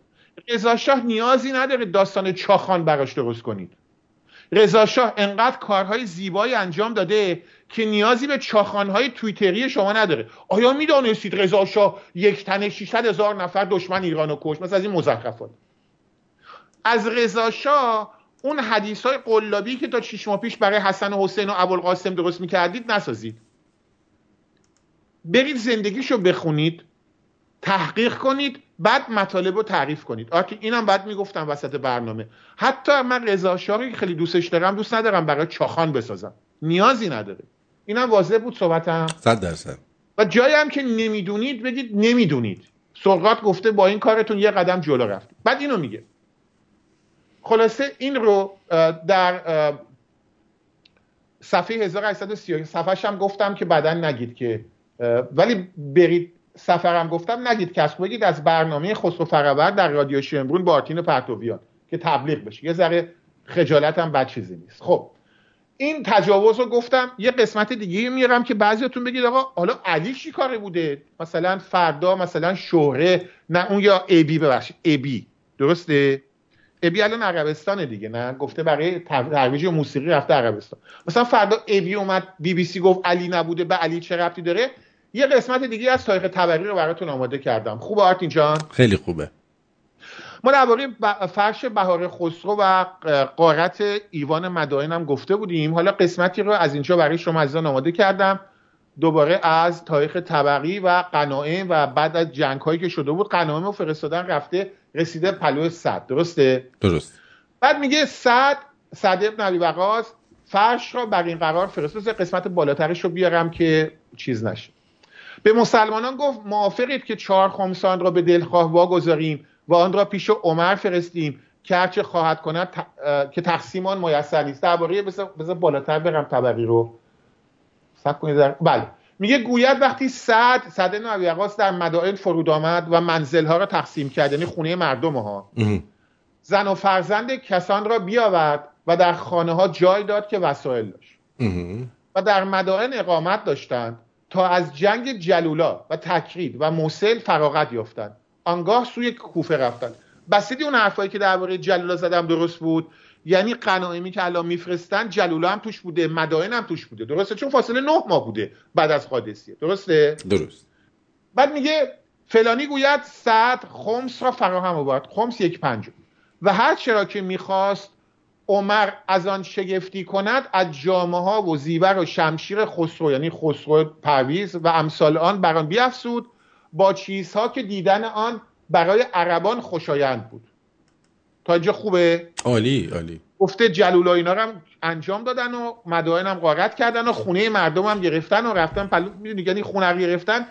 رضا شاه نیازی نداره داستان چاخان براش درست کنید. رضا شاه انقدر کارهای زیبایی انجام داده که نیازی به چاخانهای تویتری شما نداره. آیا می‌دانستید رضا شاه یک تنه 600 هزار نفر دشمن ایران رو کش مثل از این مزخرفات. از رضا شاه اون حدیث های قلابی که تا شیش ماه پیش برای حسن و حسین و ابوالقاسم درست می‌کردید نسازید. برید زندگیشو بخونید تحقیق کنید بعد مطالب رو تعریف کنید. آرتی اینم بعد می‌گفتم وسط برنامه. حتی من رضا که خیلی دوستش دارم دوست ندارم برای چاخان بسازم. نیازی نداره. اینم واضح بود صحبتم؟ صد درصد. و جایی هم که نمی‌دونید بگید نمی‌دونید. سرقات گفته با این کارتون یه قدم جلو رفتید بعد اینو میگه. خلاصه این رو در صفحه 1830 صفحه هم گفتم که بعدا نگید که ولی برید سفرم گفتم نگید کسب بگید از برنامه خسرو فرور در رادیو شمرون با آرتین پرتویان که تبلیغ بشه. یه ذره خجالت هم بد چیزی نیست. خب این تجاوز رو گفتم. یه قسمت دیگه میارم که بعضیاتون بگید آقا حالا علی چی کاره بوده؟ مثلا فردا مثلا شهره نه اون یا ابی ببخشید ابی درسته؟ ابی الان عربستانه دیگه نه؟ گفته برای ترویج موسیقی رفته عربستان. مثلا فردا ابی اومد بی بی سی گفت علی نبوده به علی چه ربطی داره؟ یه قسمت دیگه از تاریخ تبری رو براتون آماده کردم. خوبه آرتین جان؟ خیلی خوبه. ما درباره فرش بهار خسرو و قارت ایوان مدائن هم گفته بودیم. حالا قسمتی رو از اینجا برای شما عزیزان آماده کردم. دوباره از تاریخ طبقی و قناعه و بعد از جنگ هایی که شده بود قناعه رو فرستادن رفته رسیده پلو صد. درسته؟ درست. بعد میگه صد صد ابن عبی وقاص فرش را بر این قرار فرستاد قسمت بالاترش رو بیارم که چیز نشه. به مسلمانان گفت موافقید که چهار خمسان را به دلخواه واگذاریم و آن را پیش عمر فرستیم که هرچه خواهد کند که تقسیم آن میسر نیست. درباره بذار بالاتر برم طبقی رو سب کنید. در... بله. میگه گوید وقتی صد صد نوی در مدائن فرود آمد و منزلها را تقسیم کرد یعنی خونه مردم ها زن و فرزند کسان را بیاورد و در خانه ها جای داد که وسایل داشت. و در مدائن اقامت داشتند تا از جنگ جلولا و تکرید و موسل فراغت یافتند. آنگاه سوی کوفه رفتند. بسیدی اون حرفایی که درباره جلولا زدم درست بود؟ یعنی قنایمی که الان میفرستن جلولا هم توش بوده مدائن هم توش بوده. درسته؟ چون فاصله نه ماه بوده بعد از قادسیه. درسته؟ درست. بعد میگه فلانی گوید صد خمس را فراهم آورد. خمس یک پنج. و هر چرا که می‌خواست عمر از آن شگفتی کند از جامعه ها و زیور و شمشیر خسرو یعنی خسرو پرویز و امثال آن بر آن بیافزود با چیزها که دیدن آن برای عربان خوشایند بود. تا اینجا خوبه؟ عالی عالی. گفته جلولا اینا رو هم انجام دادن و مدائن هم غارت کردن و خونه مردم هم گرفتن و رفتن پلو می‌دونی یعنی خونه رو گرفتن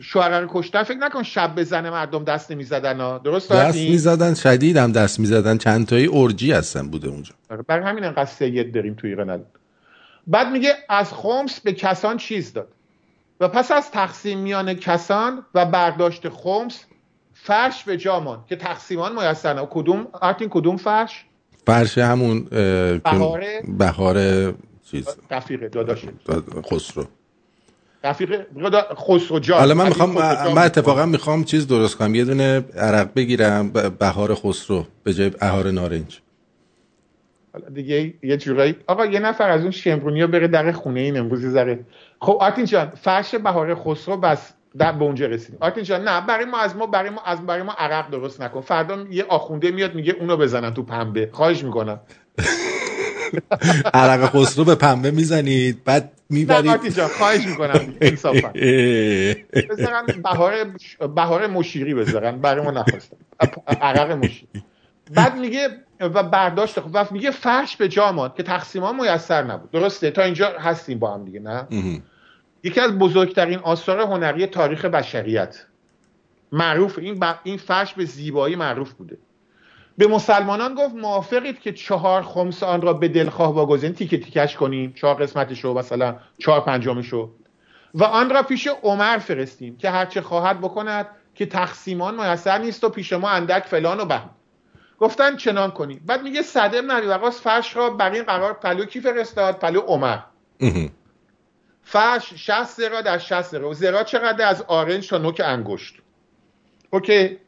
شوهر کشتن. فکر نکن شب به زن مردم دست نمی‌زدن ها درست دست می‌زدن شدید هم دست می‌زدن. چند تایی اورجی هستن بوده اونجا. آره، برای همین انقدر سید داریم توی ایران. بعد میگه از خمس به کسان چیز داد. و پس از تقسیم میان کسان و برداشت خمس فرش به جامان که تقسیمان میسر کدوم؟ آرتین کدوم فرش؟ فرش همون بهار بهار چیز. رفیق داداش خسرو. رفیق خسرو جان. حالا من می‌خوام من اتفاقا می‌خوام چیز درست کنم. یه دونه عرق بگیرم بهار خسرو به جای بهار نارنج. حالا دیگه یه جورایی آقا یه نفر از اون شمرونیا بره در خونه این امروز زره خب آرتین جان فرش بهار خسرو بس در به اونجا رسیدیم. آرتین جان نه برای ما از ما برای ما از برای ما عرق درست نکن. فردا یه آخونده میاد میگه اونو بزنن تو پنبه. خواهش می‌کنم. عرق خسرو به پنبه می‌زنید بعد می‌برید. نه جان خواهش می‌کنم. انصافا. بذارن بهار بهار مشیری بذارن برای ما نخواستم عرق مشیری. بعد میگه و برداشت و میگه فرش به جاماد که تقسیما میسر نبود. درسته؟ تا اینجا هستیم با هم دیگه نه؟ یکی از بزرگترین آثار هنری تاریخ بشریت. معروف این, ب... این فرش به زیبایی معروف بوده. به مسلمانان گفت موافقید که چهار خمس آن را به دلخواه واگذاریم تیکه تیکش کنیم چهار قسمتشو مثلا چهار پنجمشو. و آن را پیش عمر فرستیم که هرچه خواهد بکند که تقسیمان میسر نیست و پیش ما اندک فلان و بهم. گفتن چنان کنی بعد میگه سعد ابن ابی وقاص فرش را بر این قرار پلو کی فرستاد؟ پلو عمر. فرش 60 زرا در 60 زرا. زرا چقدر از آرنج تا نوک انگشت. اوکی.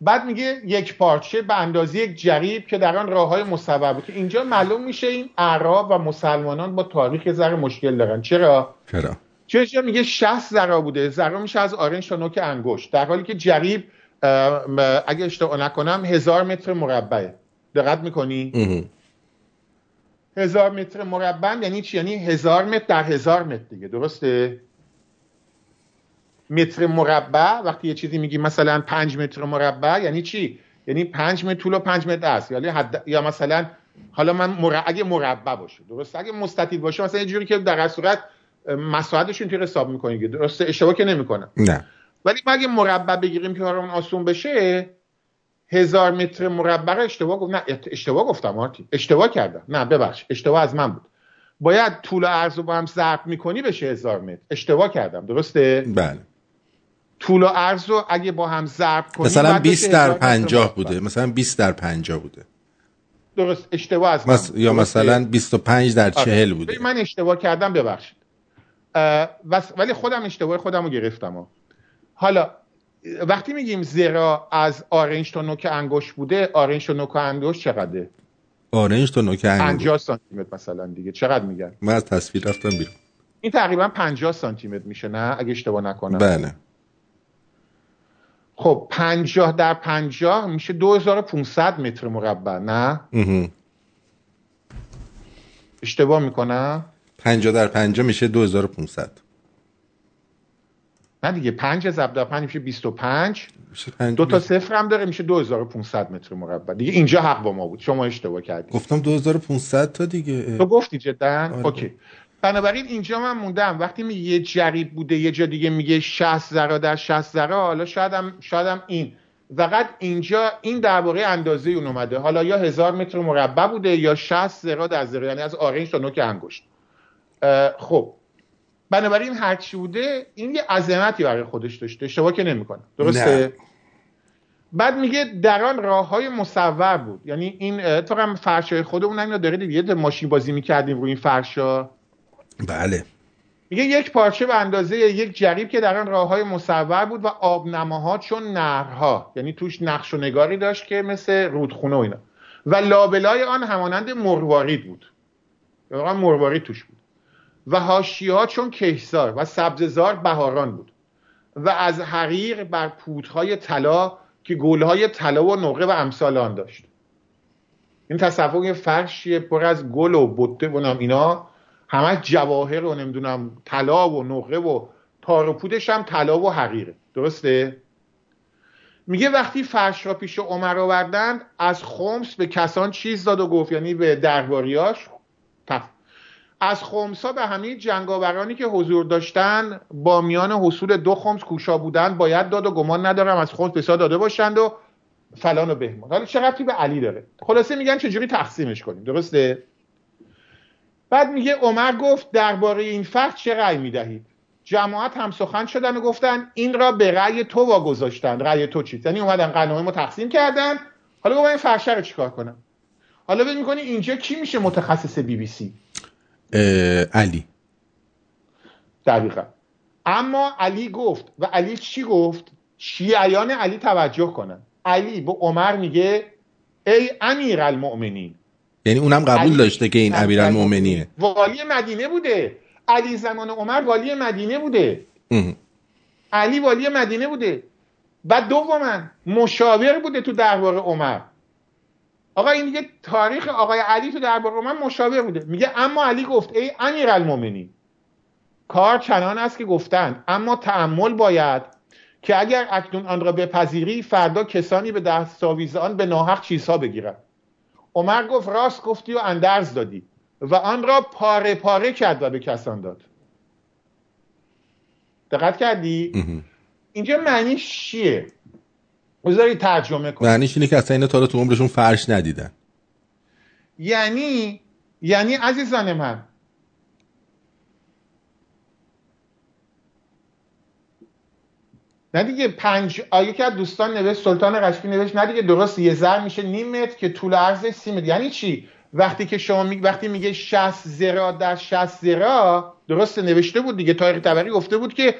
بعد میگه یک پارچه به اندازه یک جریب که در آن راه های مصور بود. اینجا معلوم میشه این عرب و مسلمانان با تاریخ زر مشکل دارن. چرا؟ چرا؟ چرا میگه 60 ذرا بوده. ذرا میشه از آرنج تا نوک انگشت. در حالی که جریب اگه اشتباه نکنم هزار متر مربعه. دقت می‌کنی؟ هزار متر مربع یعنی چی؟ یعنی هزار متر در هزار متر دیگه. درسته؟ متر مربع وقتی یه چیزی میگی مثلا پنج متر مربع یعنی چی؟ یعنی پنج متر طول و پنج متر است. یعنی حد... یا مثلا حالا من مر... اگه مربع باشه درست اگه مستطیل باشه مثلا یه جوری که در صورت مساحتش اینطور حساب می‌کنی درسته؟ اشتباه که نمی‌کنم. نه. ولی ما اگه مربع بگیریم که کارمون آسون بشه هزار متر مربع اشتباه گفت. نه اشتباه گفتم مارتی اشتباه کردم. نه ببخش. اشتباه از من بود. باید طول و عرض رو با هم ضرب می‌کنی بشه هزار متر. اشتباه کردم. درسته؟ بله. طول و عرض رو اگه با هم ضرب کنی مثلا 20 در 50 بوده. مثلا 20 در 50 بوده. درست. اشتباه از من مس... یا مثلا 25 در 40 بوده. من اشتباه کردم ببخشید. ولی خودم اشتباه خودم رو گرفتم حالا وقتی میگیم زرا از آرنج تا نوک انگشت بوده آرنج تا نوک انگشت چقدره؟ آرنج تا نوک انگشت. 50 سانتی متر مثلا دیگه. چقدر میگن؟ من از تصویر رفتم بیرون. این تقریبا 50 سانتی متر میشه نه؟ اگه اشتباه نکنم. بله. خب 50 در 50 میشه 2500 متر مربع نه؟ اشتباه می‌کنم؟ 50 در 50 میشه 2500 نه دیگه 5 ضرب در 5 میشه 25 میشه 5 دو تا صفر هم داره میشه 2500 متر مربع. دیگه اینجا حق با ما بود. شما اشتباه کردید. گفتم 2500 تا دیگه. تو گفتی جدا؟ آره. اوکی. بنابراین اینجا من موندم. وقتی میگه یه جریب بوده یه جا دیگه میگه 60 ذره در 60 ذره حالا شایدم شایدم این. فقط اینجا این درباره اندازه اون اومده. حالا یا هزار متر مربع بوده یا 60 ذره در ذره یعنی از آرنج تا نوک انگشت. خب. بنابراین هرچی بوده این یه عظمتی برای خودش داشته. اشتباه که نمی‌کنه. درسته؟ نه. بعد میگه در آن راه های مصور بود. یعنی این تو هم فرشای خودمون اینا داره دیگه. ماشین بازی می‌کردیم روی این فرشا. بله. میگه یک پارچه به اندازه یک جریب که در آن راه های مصور بود و آبنماها چون نهرها. یعنی توش نقش و نگاری داشت که مثل رودخونه و اینا. و لابلای آن همانند مروارید بود. واقعا مروارید توش بود. و هاشیها چون کهسار و سبززار بهاران بود و از حریر بر پودهای طلا که گلهای طلا و نقره و امثال آن داشت. این تصور یه فرشی پر از گل و بطه و اینا همه جواهر و نمی‌دونم طلا و نقره و تار و پودش هم طلا و حریره درسته؟ میگه وقتی فرش را پیش عمر آوردند از خمس به کسان چیز داد و گفت یعنی به درباریاش از خمسا به همه جنگاورانی که حضور داشتن با میان حصول دو خمس کوشا بودند باید داد و گمان ندارم از خمس بسیار داده باشند و فلان و بهمان. حالا چه به علی داره؟ خلاصه میگن چجوری تقسیمش کنیم درسته؟ بعد میگه عمر گفت درباره این فرق چه رأی می‌دهید؟ جماعت هم سخن شدن و گفتن این را به رأی تو واگذاشتن رأی تو چیست؟ یعنی اومدن قنایم رو تقسیم کردن. حالا گفت این فرشه رو چیکار کنم؟ حالا فکر می‌کنی اینجا کی میشه متخصص بی بی سی؟ علی. دقیقا. اما علی گفت و علی چی گفت؟ شیعیان علی توجه کنن. علی به عمر میگه ای امیر المؤمنین. یعنی اونم قبول داشته که این امیر المؤمنیه. والی مدینه بوده. علی زمان عمر والی مدینه بوده. علی والی مدینه بوده. بعد دوما مشاور بوده تو دربار عمر. آقا این دیگه تاریخ آقای علی تو دربار عمر مشاور بوده. میگه اما علی گفت ای امیر المومنی کار چنان است که گفتن. اما تعمل باید که اگر اکنون آن را بپذیری فردا کسانی به دستاویز آن به ناحق چیزها بگیرند. عمر گفت راست گفتی و اندرز دادی. و آن را پاره پاره کرد و به کسان داد. دقت کردی؟ اینجا معنیش چیه؟ بذاری ترجمه کن معنیش اینه که اصلا اینا تا تو عمرشون فرش ندیدن. یعنی یعنی عزیزان من. نه دیگه پنج آیه که دوستان نوشت سلطان قشقی نوشت نه دیگه درست یه زر میشه نیم متر که طول عرض سی متر یعنی چی؟ وقتی که شما می... وقتی میگه 60 زرا در 60 زرا درست نوشته بود دیگه تاریخ تبری گفته بود که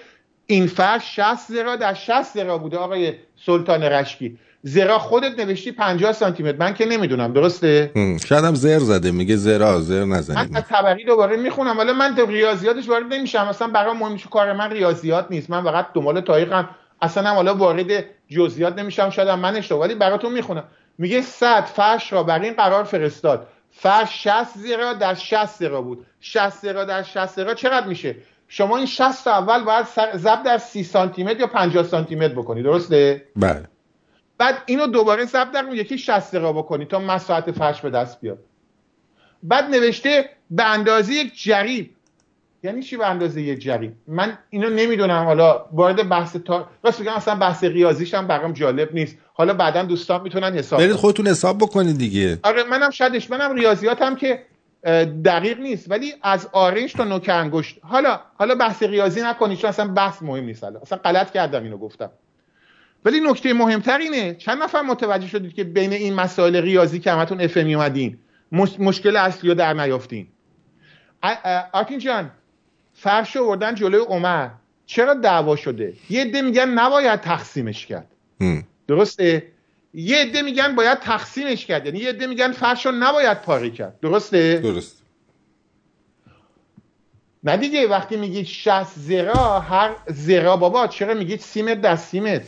این فرش 60 زرا در 60 زرا بوده آقای سلطان رشکی. زرا خودت نوشتی 50 سانتی متر من که نمی‌دونم درسته؟ شاید هم زر زده میگه زرا زر نزنید. من تبری دوباره می‌خونم. ولی من ریاضیاتش وارد نمیشم. اصلا برای مهم کار من ریاضیات نیست. من فقط دنبال تاریخم. اصلا هم حالا وارد جزئیات نمیشم. شاید من اشتباه ولی براتون می‌خونم. میگه صد فرش را بر این قرار فرستاد. فرش 60 زرا در 60 زرا بود. 60 زرا در 60 زرا چقدر میشه؟ شما این 60 تا اول باید ضرب در 30 سانتی متر یا 50 سانتی متر بکنی درسته؟ بله. بعد اینو دوباره ضرب در یکی 60 دقیقه بکنی تا مساحت فرش به دست بیاد بعد نوشته به اندازه یک جریب. یعنی چی به اندازه یک جریب؟ من اینو نمی‌دونم. حالا وارد بحث تا راست بگم اصلا بحث ریاضیش هم برام جالب نیست. حالا بعدا دوستان می‌تونن حساب برید خودتون حساب بکنید دیگه. آره منم شدش. منم ریاضیاتم که دقیق نیست. ولی از آرنج تا نوک انگشت. حالا حالا بحث ریاضی نکنید چون اصلا بحث مهم نیست حالا اصلا غلط کردم اینو گفتم. ولی نکته مهمتر اینه چند نفر متوجه شدید که بین این مسائل ریاضی که همتون افمی اومدین مشکل اصلی رو در نیافتین. آرتین جان فرش وردن جلوی عمر. چرا دعوا شده؟ یه عده میگن نباید تقسیمش کرد. درسته؟ یه عده میگن باید تقسیمش کرد. یعنی یه عده میگن فرش رو نباید پاره کرد. درسته؟ درست. نه دیگه وقتی میگید 60 زرا هر زرا بابا چرا میگید سیمت در سیمت؟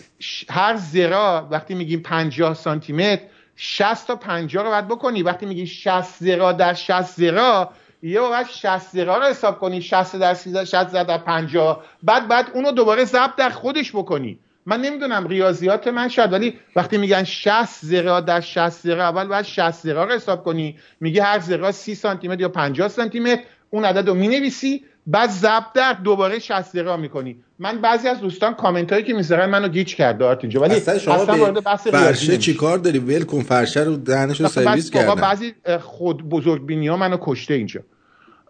هر زرا وقتی میگیم 50 سانتی متر 60 تا 50 رو باید بکنی. وقتی میگی 60 زرا در 60 زرا یه باید 60 زرا رو حساب کنی. 60 در 60 در 50 بعد بعد اونو دوباره ضرب در خودش بکنی. من نمی‌دونم ریاضیات من شاید ولی وقتی میگن 60 زرا در 60 زرا اول باید 60 زرا رو حساب کنی. میگه هر زرا 30 سانتی متر یا 50 سانتی متر اون عدد رو می‌نویسی بعد ضبط در دوباره 60 دقیقه می‌کنی. من بعضی از دوستان کامنت هایی که می‌ذارن منو گیچ کرده اینجا ولی اصلا شما اصلا وارد بحث فرشه چیکار داری؟ ول کن فرشه رو دهنشو سرویس کردن. بعضی خود بزرگ بینی ها منو کشته اینجا.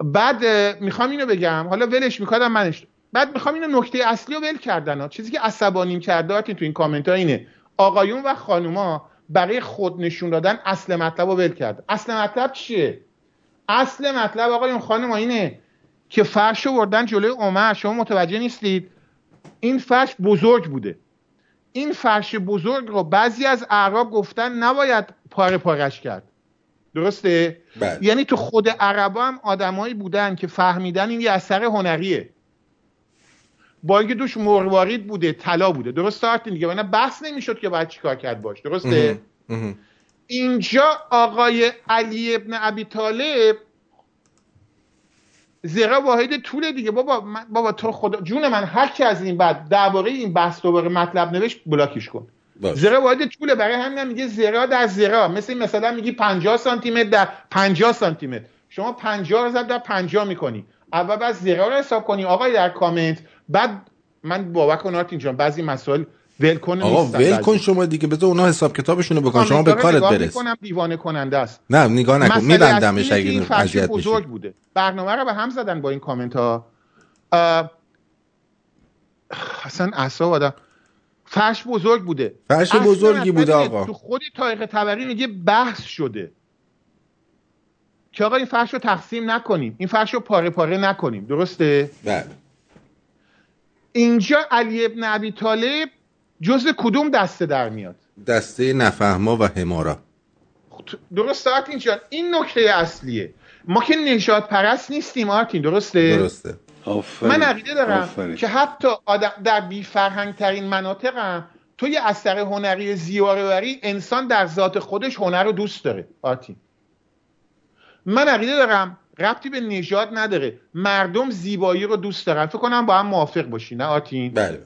بعد می‌خوام اینو بگم. حالا ولش می‌کردم منش بعد می‌خوام اینو نکته اصلی رو ول کردن ها. چیزی که عصبانیم کرده تو این کامنت ها اینه. آقایون و خانوما برای خود نشون دادن اصل مطلب رو ول کرد اصل مطلب چیه؟ اصل مطلب آقایون خانم اینه که فرش رو بردن جلوی عمر. شما متوجه نیستید؟ این فرش بزرگ بوده. این فرش بزرگ رو بعضی از اعراب گفتن نباید پاره پارش کرد. درسته؟ بله. یعنی تو خود عربا هم آدمایی بودن که فهمیدن این یه اثر هنریه. با اینکه دوش مروارید بوده طلا بوده. درست آرتین دیگه؟ نه بحث نمی‌شد که باید چیکار کرد باش. درسته؟ اینجا آقای علی ابن ابی طالب زرا واحد طول دیگه. بابا بابا تو خدا جون من هر کی از این بعد درباره این بحث دوباره مطلب نوشت بلاکش کن. زرا واحد طوله. برای همین میگه زرا در زرا مثل مثلا میگی 50 سانتی متر در 50 سانتی متر شما 50 رو در 50 می‌کنی. اول بعد زرا رو حساب کنی. آقای در کامنت بعد من باور کن آرتین جان بعضی مسائل ول کن آقا ول کن شما دیگه بذار اونا حساب کتابشون رو بکن شما به کارت برس. می‌کنم دیوانه کننده است. نه نگاه نکن میبندمش اگه اذیت بزرگ بوده. برنامه رو به هم زدن با این کامنت ها. اصلا اعصاب آدم. فرش بزرگ بوده. فرش بزرگی بوده آقا. تو خود تاریخ تبری میگه بحث شده. که آقا این فرش رو تقسیم نکنیم. این فرش رو پاره پاره نکنیم. درسته؟ بله. اینجا علی ابن ابی طالب جز کدوم دسته در میاد؟ دسته نفهما و همارا درست آرتین جان این نکته اصلیه. ما که نجات پرست نیستیم آرتین درسته؟ درسته. من عقیده دارم که حتی در بی فرهنگ ترین مناطق هم تو یه اثر هنری زیارهوری انسان در ذات خودش هنر رو دوست داره آرتین. من عقیده دارم ربطی به نژاد نداره. مردم زیبایی رو دوست دارن. فکر کنم با هم موافق باشی نه آرتین بله.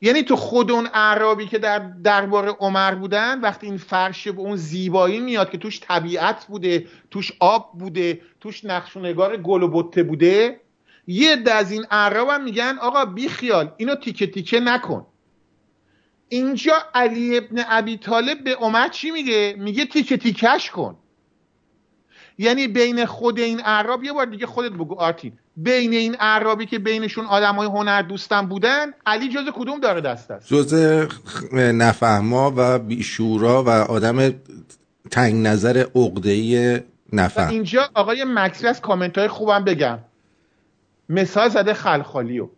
یعنی تو خود اون اعرابی که در دربار عمر بودن وقتی این فرش به اون زیبایی میاد که توش طبیعت بوده توش آب بوده توش نقش و نگار گل و بته بوده یه از این اعراب هم میگن آقا بی خیال اینو تیکه تیکه نکن. اینجا علی ابن ابی طالب به عمر چی میگه؟ میگه تیکه تیکش کن. یعنی بین خود این اعراب یه بار دیگه خودت بگو آرتین بین این اعرابی که بینشون های هنر دوستن بودن علی جز کدوم داره دست است؟ جز نفهما و بیشورا و آدم تنگ نظر عقده‌ای نفهم. اینجا آقای مکسی از کامنت های خوبم بگم. مثال زده خلخالیو.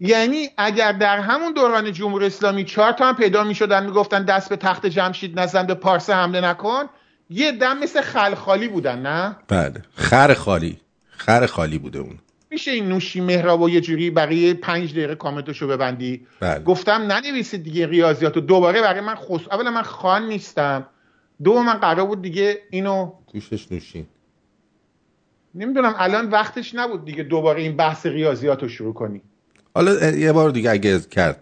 یعنی اگر در همون دوران جمهوری اسلامی چهار تا هم پیدا می شدن می‌گفتن دست به تخت جمشید نزن به پارسه حمله نکن یه دم مثل خلخالی بودن نه؟ بله. خر خالی. خر خالی بوده اون. میشه این نوشی مهراب و یه جوری بقیه پنج دقیقه کامنتشو ببندی؟ بله. گفتم ننویسید دیگه ریاضیاتو. دوباره برای من خص اولا من خان نیستم. دو من قرار بود دیگه اینو توشش نوشین نمی‌دونم الان وقتش نبود دیگه دوباره این بحث ریاضیات رو شروع کنی. حالا یه بار دیگه اگه کرد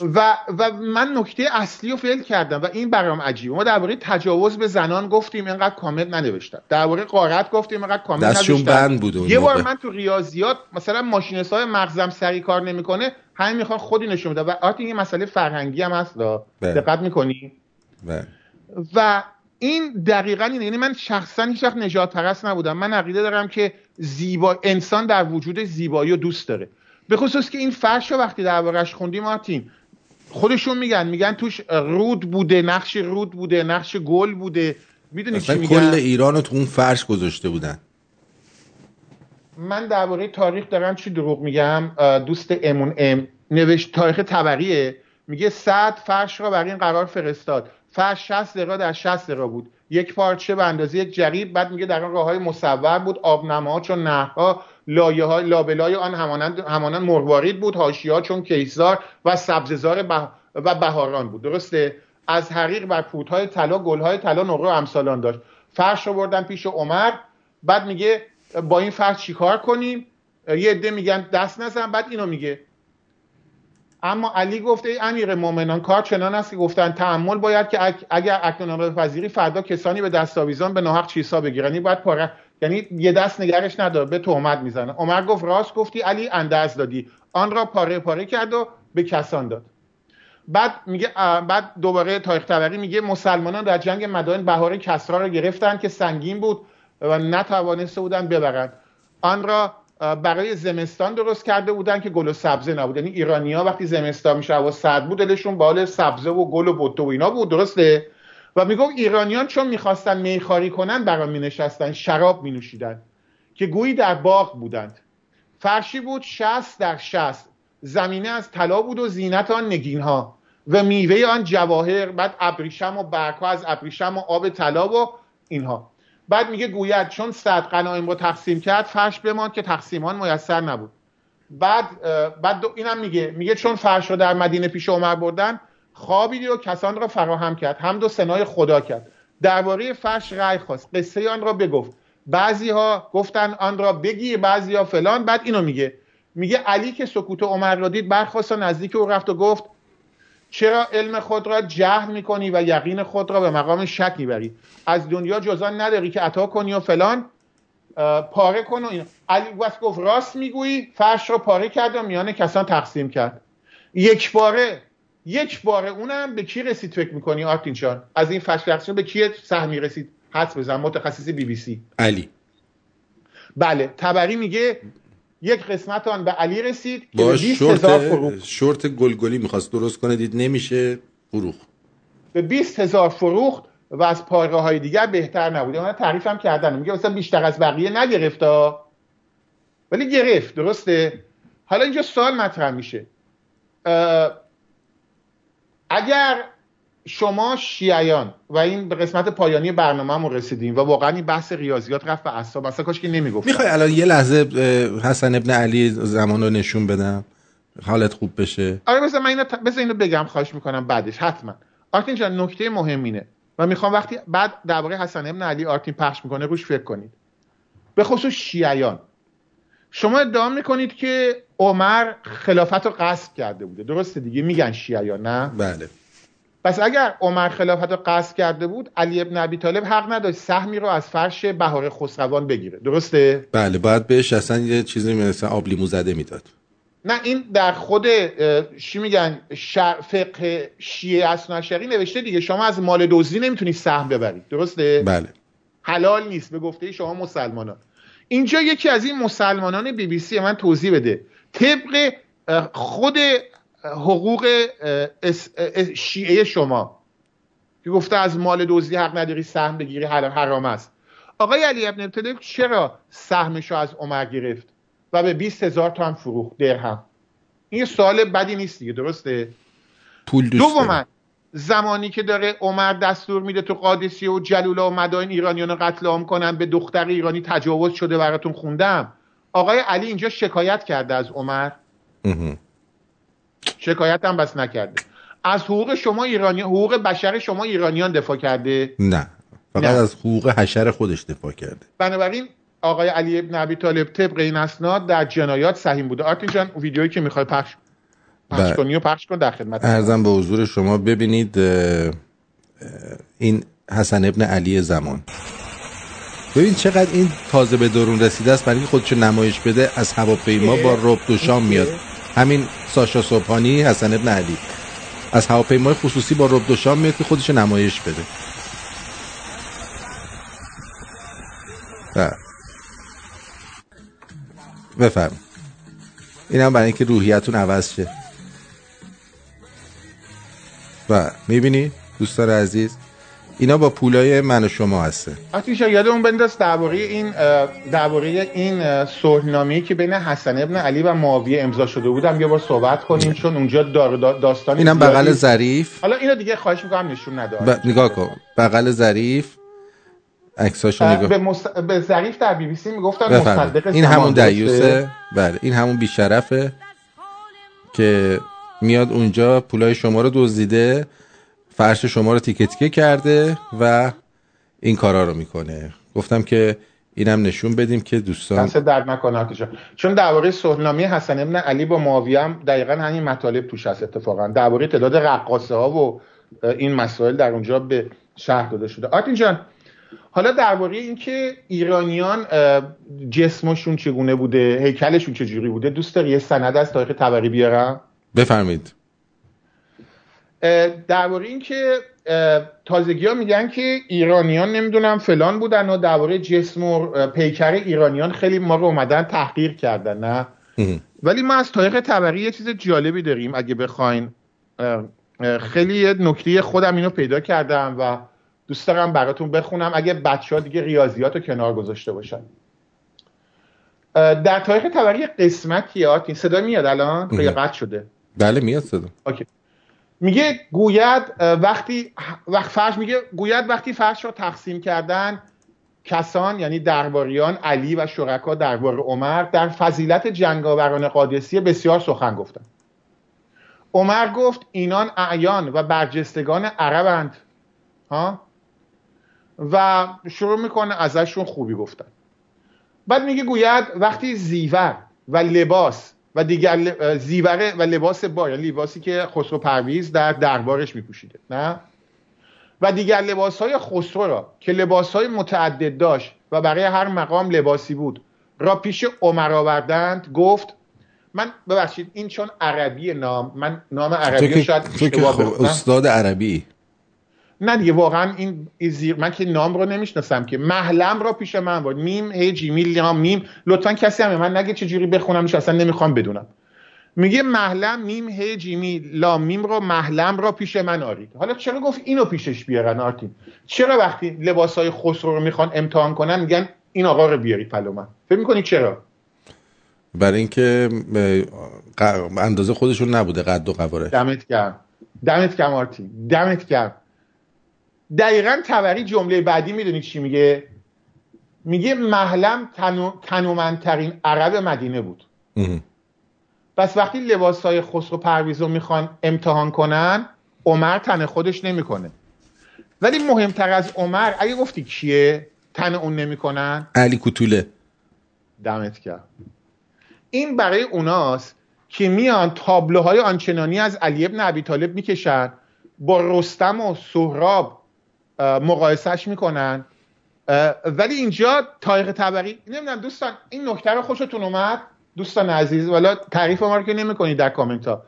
و, و من نکته اصلی رو فعل کردم و این برام عجیبه. ما درباره تجاوز به زنان گفتیم اینقدر کامنت ننوشتم. درباره قارت گفتیم اینقدر کامنت دستشون بند بود یه بار من تو ریاضیات مثلا ماشین های مغزم سری کار نمی‌کنه همین می‌خوان خودی نشون بده و آتی این مسئله فرهنگی هم هست بله. دقت می‌کنی؟ بله. و این دقیقا اینه. یعنی من شخصا هیچ وقت نجات پرست نبودم. من عقیده دارم که زیبا انسان در وجود زیبایی رو دوست داره. به خصوص که این فرش رو وقتی دربارش خوندیم مارتین خودشون میگن میگن توش رود بوده نقش رود بوده نقش گل بوده. می‌دونی چی میگن؟ کل ایران رو تو اون فرش گذاشته بودن. من درباره تاریخ دارم چی دروغ میگم؟ دوست امون ام. نوشت تاریخ طبقیه میگه صد فرش را برای این قرار فرستاد. فرش 60 دقیقه در 60 دقیقه بود. یک پارچه به اندازه یک جریب. بعد میگه در آن راه های مصور بود. آبنما چون نهرها لایه های لابلای آن همانند همانند مروارید بود ها چون کیسار و سبززار و بهاران بود. درسته؟ از حریق بر های طلا های طلا نقره و امثالان داشت. فرش رو بردن پیش عمر بعد میگه با این فرش چیکار کنیم؟ یه عده میگن دست نزن بعد اینو میگه. اما علی گفته ای امیر مؤمنان کار چنان است که گفتن تحمل باید که اگر اکنون را پذیری فردا کسانی به دست آویزان به ناحق چیزها بگیرن. یعنی باید پاره یعنی یه دست نگرش نداره به تهمت می‌زنه. عمر گفت راست گفتی علی انداز دادی. آن را پاره پاره کرد و به کسان داد. بعد میگه بعد دوباره تاریخ طبقی میگه مسلمانان در جنگ مدائن بهار کسرا را گرفتن که سنگین بود و نتوانسته بودن ببرند. آن را برای زمستان درست کرده بودن که گل و سبزه نبود. یعنی ایرانیا وقتی زمستان میشه و سرد بود دلشون بال سبزه و گل و بوته و اینا بود. درسته؟ و می‌گفت ایرانیان چون می‌خواستن میخاری کنن برای می نشستن شراب می نوشیدن که گویی در باغ بودند. فرشی بود شست در شست. زمینه از طلا بود و زینت آن نگین ها و میوه آن جواهر بعد ابریشم و برگ از ابریشم و آب طلا و اینها. بعد میگه گوید چون صد قنایم رو تقسیم کرد فرش بماند که تقسیمان میسر نبود. بعد بعد اینم میگه. میگه چون فرش رو در مدینه پیش عمر بردن خوابی و کسان را فراهم کرد. هم دو سنای خدا کرد. درباره فرش رأی خواست. قصه آن را بگفت. بعضی ها گفتن آن را بگیر بعضی ها فلان. بعد اینو میگه. میگه علی که سکوت عمر را دید برخواست نزدیک او رفت و گفت چرا علم خود را جهل می‌کنی و یقین خود را به مقام شک می‌بری؟ از دنیا جزان نداری که عطا کنی و فلان. پاره کن و این. علی گفت راست می‌گویی. فرش رو پاره کرد و میان کسان تقسیم کرد. یک باره یک باره اونم به کی رسید فکر می‌کنی آرتین شان از این فش تقسیم به کی سهمی رسید؟ حدس بزن متخصص بی بی سی. علی. بله تبری میگه یک قسمت آن به علی رسید با شورت, شورت گلگلی می‌خواست. درست کنه دید نمیشه فروخت. به 20 هزار فروخت و از پاره های دیگر بهتر نبوده من تعریف هم کردن. میگه مثلا بیشتر از بقیه نگرفت ولی گرفت درسته؟ حالا اینجا سوال مطرح میشه. اگر شما شیعیان و این به قسمت پایانی برنامه رسیدیم و واقعا این بحث ریاضیات رفت به اصلا اصلا کاش که نمی‌گفت می‌خوای الان یه لحظه حسن ابن علی زمان رو نشون بدم؟ حالت خوب بشه؟ آره مثلا من اینو, ت... اینو بگم خواهش می‌کنم بعدش حتما. آرتین جان نکته مهم اینه. و می‌خوام وقتی بعد درباره حسن ابن علی آرتین پخش می‌کنه روش فکر کنید. به خصوص شیعیان. شما ادعا می‌کنید که عمر خلافت رو قصد کرده بوده. درسته دیگه؟ میگن شیعیان نه؟ بله. پس اگر عمر خلافت رو قصد کرده بود علی ابن ابی طالب حق نداشت سهمی رو از فرش بهار خسروان بگیره. درسته؟ بله باید بهش اصلا یه چیزی مثل آب لیمو زده می‌داد. نه این در خود چی میگن؟ فقه شیعه اسناشری نوشته دیگه. شما از مال دزدی نمی‌تونی سهم ببرید. درسته؟ بله. حلال نیست. به گفته شما مسلمانان اینجا یکی از این مسلمانان بی بی سی من توضیح بده. طبق خود حقوق شیعه شما که گفته از مال دزدی حق نداری سهم بگیری حرام است. آقای علی ابن ابتدای چرا سهمشو از عمر گرفت و به 20 هزار تا هم فروخت؟ درهم. این سوال بدی نیست دیگه درسته؟ پول دوم زمانی که داره عمر دستور میده تو قادسیه و جلوله و مدائن ایرانیان رو قتل عام کنن به دختر ایرانی تجاوز شده براتون خوندم. آقای علی اینجا شکایت کرده از عمر. شکایت هم بس نکرده. از حقوق شما ایرانی حقوق بشر شما ایرانیان دفاع کرده؟ نه. فقط نه. از حقوق حشر خودش دفاع کرده. بنابراین آقای علی ابن ابی طالب طبق این اسناد در جنایات سهیم بوده. آرتین جان ویدیویی که می‌خوای پخش پخش بله. کنی و پخش کن در خدمت ارزم به حضور شما ببینید این حسن ابن علی زمان. ببین چقدر این تازه به درون رسیده است برای خودشو نمایش بده از هواپیما با رب دوشام میاد. همین ساشا صبحانی حسن ابن علی. از هواپیمای خصوصی با رب دوشام میاد که خودشو نمایش بده. بله. بفرم این هم برای اینکه روحیتون عوض شه. و می‌بینی دوستان عزیز اینا با پولای من و شما هسته آتیشا یادمون بنداز درباره این درباره این صلحنامه‌ای که بین حسن ابن علی و معاویه امضا شده بودم یه بار صحبت کنیم چون اونجا دار داستان اینم بغل ظریف. حالا اینو دیگه خواهش می‌کنم نشون نده ب... نگاه کن. بغل ظریف عکساشو نگاه به, مص... به ظریف در بی بی سی می‌گفتن مصدق این همون دیوسه بله این همون بیشرفه که میاد اونجا پولای شما رو دزدیده فرش شما رو تیکه کرده و این کارا رو می‌کنه. گفتم که اینم نشون بدیم که دوستان دست درد نکنه چون درباره صلحنامه حسن ابن علی با معاویه هم دقیقا همین مطالب توش هست اتفاقا. درباره تعداد رقاصه ها و این مسائل در اونجا به شهر داده شده. آرتین جان حالا درباره اینکه ایرانیان جسمشون چگونه بوده هیکلشون چجوری بوده؟ دوست داری یه سند از تاریخ تبری بیارم؟ بفرمایید. درباره اینکه تازگی ها میگن که ایرانیان نمی‌دونم فلان بودن و درباره جسم و پیکر ایرانیان خیلی ما رو اومدن تحقیر کردن نه؟ ولی ما از تاریخ تبری یه چیز جالبی داریم اگه بخواین. خیلی نکته خودم اینو پیدا کردم و دوست دارم براتون بخونم اگه بچه ها دیگه ریاضیات رو کنار گذاشته باشن. در تاریخ تبری قسمتی این صدا میاد الان؟ یا قطع شده. بله میاد صدا. اوکی. میگه گوید وقتی وقت فرش میگه گوید وقتی فرش رو تقسیم کردن کسان یعنی درباریان علی و شرکا دربار عمر در فضیلت جنگاوران قادسیه بسیار سخن گفتن. عمر گفت اینان اعیان و برجستگان عربند. ها؟ و شروع می‌کنه ازشون خوبی گفتن. بعد میگه گوید وقتی زیور و لباس و دیگر زیوره و لباس بار یعنی لباسی که خسرو پرویز در دربارش میپوشیده نه؟ و دیگر لباس های خسرو را که لباس های متعدد داشت و برای هر مقام لباسی بود را پیش عمر آوردند گفت من ببخشید این چون عربی نام من نام عربی شاید خب استاد عربی. نه دیگه واقعا این زیر من که نام رو نمی‌شناسم که. محلم را پیش من بود میم هی جیمی لیام میم. لطفا کسی هم من نگه چجوری بخونمش اصلا نمی‌خوام بدونم. میگه محلم میم هی جیمی لام میم رو محلم را پیش من آرید حالا چرا گفت اینو پیشش بیارن آرتین؟ چرا وقتی لباس های خسرو رو می‌خوان امتحان کنن میگن این آقا رو بیاری پلو من؟ فکر می‌کنی چرا؟ برای اینکه اندازه خودشون نبوده قد و قواره دمت گرم. دمت گرم آرتین. دمت گرم. دقیقا تبری جمله بعدی می‌دونید چی میگه؟ میگه محلم تنومندترین عرب مدینه بود. پس وقتی لباس های خسرو پرویز رو می‌خوان امتحان کنن عمر تن خودش نمی‌کنه. ولی مهمتر از عمر اگه گفتی کیه؟ تن اون نمی‌کنن؟ علی کوتوله. دمت کرد این برای اوناست که میان تابلوهای آنچنانی از علی ابن ابی طالب می‌کشن با رستم و سهراب مقایسهش می‌کنن. ولی اینجا تاریخ تبری نمی‌دونم دوستان این نکته رو خوشتون اومد؟ دوستان عزیز ولی تعریف ما رو که نمی‌کنید در کامنت ها.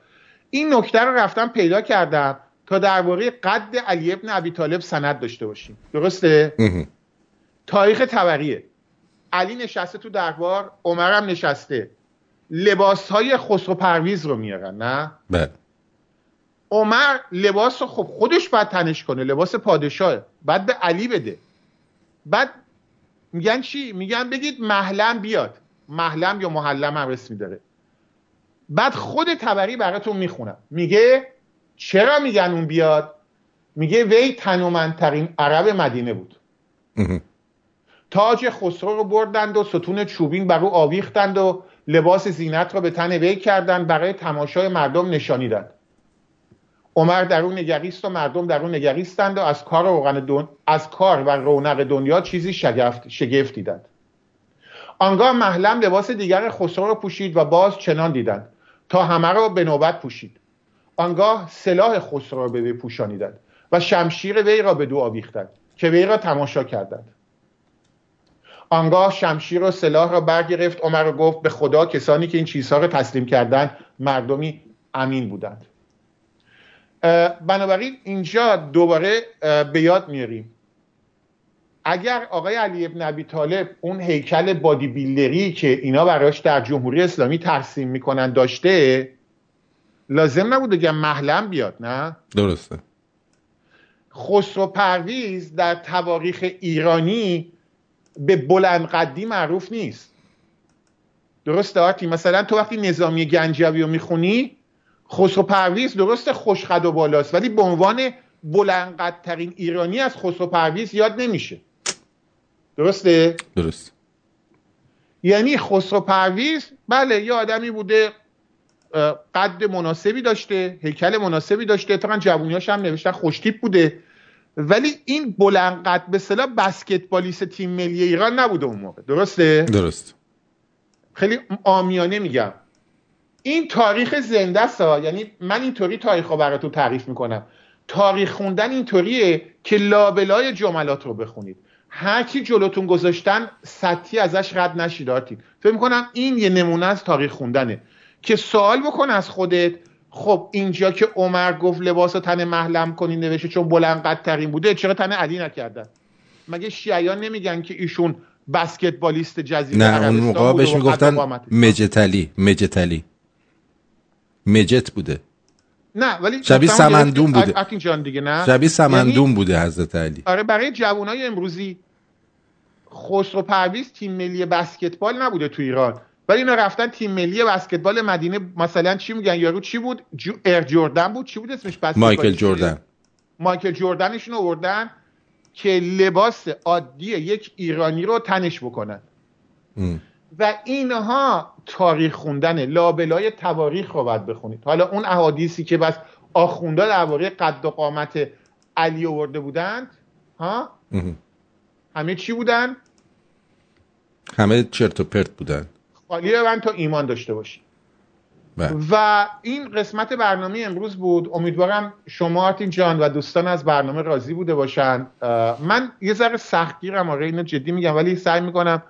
این نکته رو رفتم پیدا کردم تا درباره قد علی ابن ابی طالب سند داشته باشیم. درسته؟ تاریخ تبریه. علی نشسته تو دربار عمر هم نشسته. لباس های خسرو پرویز رو میارن نه؟ بله. عمر لباس رو خب خودش باید تنش کنه لباس پادشاه. بعد به علی بده. بعد میگن چی؟ میگن بگید محلم بیاد. محلم یا محلم هم اسمی داره. بعد خود تبری براتون می‌خونم. میگه چرا میگن اون بیاد؟ میگه وی تنومندترین عرب مدینه بود. تاج خسرو رو بردند و ستون چوبین بر او آویختند و لباس زینت را به تن وی کردند برای تماشای مردم نشانیدند. عمر در اون نگریست و مردم در اون نگریستند و از کار, روغن دون... از کار و رونق دنیا چیزی شگفت, شگفت دیدند آنگاه محلم لباس دیگر خسرو را پوشید و باز چنان دیدند. تا همه را به نوبت پوشید. آنگاه سلاح خسرو را به وی پوشانیدند و شمشیر وی را به دو آویختند که وی را تماشا کردند. آنگاه شمشیر و سلاح را برگرفت. عمر گفت به خدا کسانی که این چیزها را تسلیم کردند مردمی امین بودند. بنابراین اینجا دوباره به یاد میاریم. اگر آقای علی ابن ابی طالب اون هیکل بادی بیلدری که اینا براش در جمهوری اسلامی ترسیم می‌کنن داشته لازم نبوده که محلم بیاد نه؟ درسته. خسرو پرویز در تواریخ ایرانی به بلند قدی معروف نیست. درسته آرتی مثلا تو وقتی نظامی گنجوی رو می‌خونی خسرو پرویز درست خوش قد و بالاست ولی به عنوان بلندقدترین ایرانی از خسرو پرویز یاد نمیشه. درسته؟ درست. یعنی خسرو پرویز بله یه آدمی بوده قد مناسبی داشته هیکل مناسبی داشته اتفاقا جوونیاش هم نوشتن خوشتیپ بوده ولی این بلند قد به صلاح بسکتبالیست تیم ملی ایران نبوده اون موقع. درسته؟ درست. خیلی آمیانه میگم. این تاریخ زنده است یعنی من اینطوری تاریخ رو براتون تعریف می‌کنم. تاریخ خوندن اینطوریه که لابلای جملات رو بخونید. هر کی جلوتون گذاشتن سطحی ازش رد نشید آرتین. فکر می‌کنم این یه نمونه از تاریخ خوندنه. که سوال بکن از خودت خب اینجا که عمر گفت لباس تن محلم کنی نوشته چون بلند قدترین بوده چرا تن علی نکردن؟ مگه شیعیان نمیگن که ایشون بسکتبالیست جزیره نه اون موقع بهش می‌گفتن مجتلی مجتلی. مجت بوده. نه ولی شبیه سمندون بوده. جان دیگه نه؟ شبیه سمندون یعنی... بوده حضرت علی. آره برای جوانای امروزی خسرو پرویز تیم ملی بسکتبال نبوده تو ایران. ولی اینا رفتن تیم ملی بسکتبال مدینه. مثلا چی میگن؟ یارو چی بود؟ جو... ایر جردن بود. چی بود اسمش مایکل جردن مایکل جردنشون آوردن که لباس عادی یک ایرانی رو تنش بکنن. و اینها تاریخ خوندن لابلای تواریخ رو باید بخونید. حالا اون احادیثی که بس آخونده درباره قد و قامت علی آورده بودند ها؟ همه چی بودن؟ همه چرت و پرت بودن. خالی من تا ایمان داشته باشی بله. و این قسمت برنامه امروز بود. امیدوارم شما آرتین جان و دوستان از برنامه راضی بوده باشن. من یه ذره سختگیرم آره اینو جدی میگم ولی سعی می‌کنم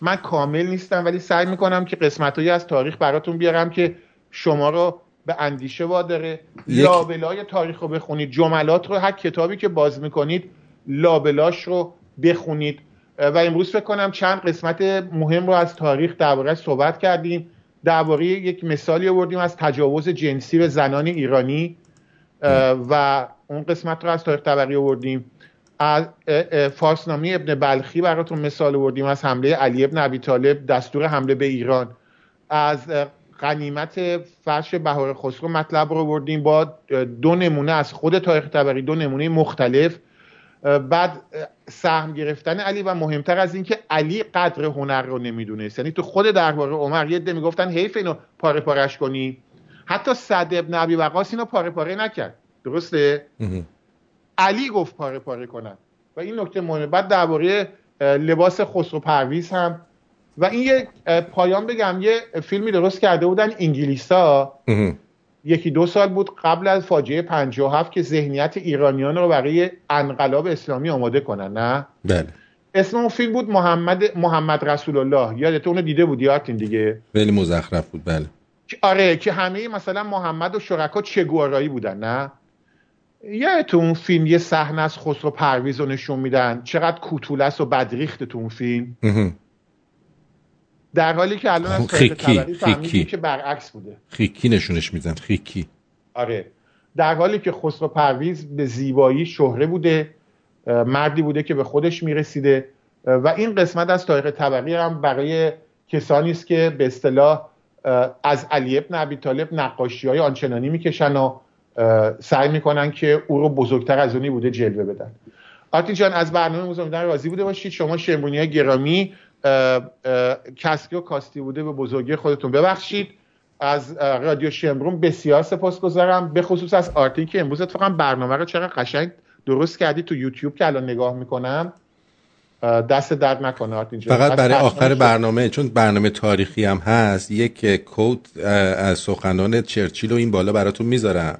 من کامل نیستم ولی سعی می‌کنم که قسمت از تاریخ براتون بیارم که شما رو به اندیشه واداره. یک... لابلای تاریخ رو بخونید جملات رو هر کتابی که باز می‌کنید لابلاش رو بخونید. و امروز فکر کنم چند قسمت مهم رو از تاریخ درباره صحبت کردیم. درباره یک مثالی آوردیم از تجاوز جنسی به زنان ایرانی. و اون قسمت رو از تاریخ طبقی آوردیم. فارسنامی ابن بلخی براتون مثال آوردیم از حمله علی ابن ابی طالب دستور حمله به ایران. از غنیمت فرش بهار خسرو مطلب رو بردیم با دو نمونه از خود تاریخ تبری دو نمونه مختلف. بعد سهم گرفتن علی و مهمتر از اینکه علی قدر هنر رو نمی‌دونست. یعنی تو خود درباره عمر یه ده می‌گفتن حیف اینو پاره پارش کنی. حتی صد ابن عبی وقاس اینو پاره پاره نکرد. درسته؟ علی گفت پاره پاره کنن. و این نکته مهمه. بعد درباره لباس خسرو پرویز هم. و این یه پایان بگم یه فیلمی درست کرده بودن انگلیسا. یکی دو سال بود قبل از فاجعه 57 که ذهنیت ایرانیان رو برای انقلاب اسلامی آماده کنن نه؟ بله. اسم اون فیلم بود محمد محمد رسول الله یادت اونو دیده بودی؟ آرتین دیگه؟ خیلی مزخرف بود بله. آره که همه مثلا محمد و شرکا چگوارایی بودن نه؟ تو اون فیلم یه صحنه از خسرو پرویز رو نشون میدن؟ چقدر کوتولس و بدریخت تو اون فیلم. در حالی که الان از خیکی خیکی. که برعکس بوده. خیکی نشونش میزن خیکی. آره. در حالی که خسرو پرویز به زیبایی شهره بوده مردی بوده که به خودش می‌رسیده و این قسمت از تاریخ طبقی هم برای کسانی است که به اصطلاح از علی ابن ابی طالب نقاشی های آنچنانی می‌کشن و سعی می‌کنن که او رو بزرگتر از اونی بوده جلوه بدن. آرتین جان از برنامه مزامیدن راضی بوده باشید. شما شمرونی های گرامی کسکی و کاستی بوده به بزرگی خودتون ببخشید. از رادیو شمرون بسیار سپاسگزارم. به خصوص از آرتین که امروز اتفاقا برنامه رو چقدر قشنگ درست کردی تو یوتیوب که الان نگاه می‌کنم. دست درد نکنه آرتین فقط برای آخر برنامه چون برنامه تاریخی هم هست یک کوت از سخنان چرچیل و این بالا براتون می‌ذارم.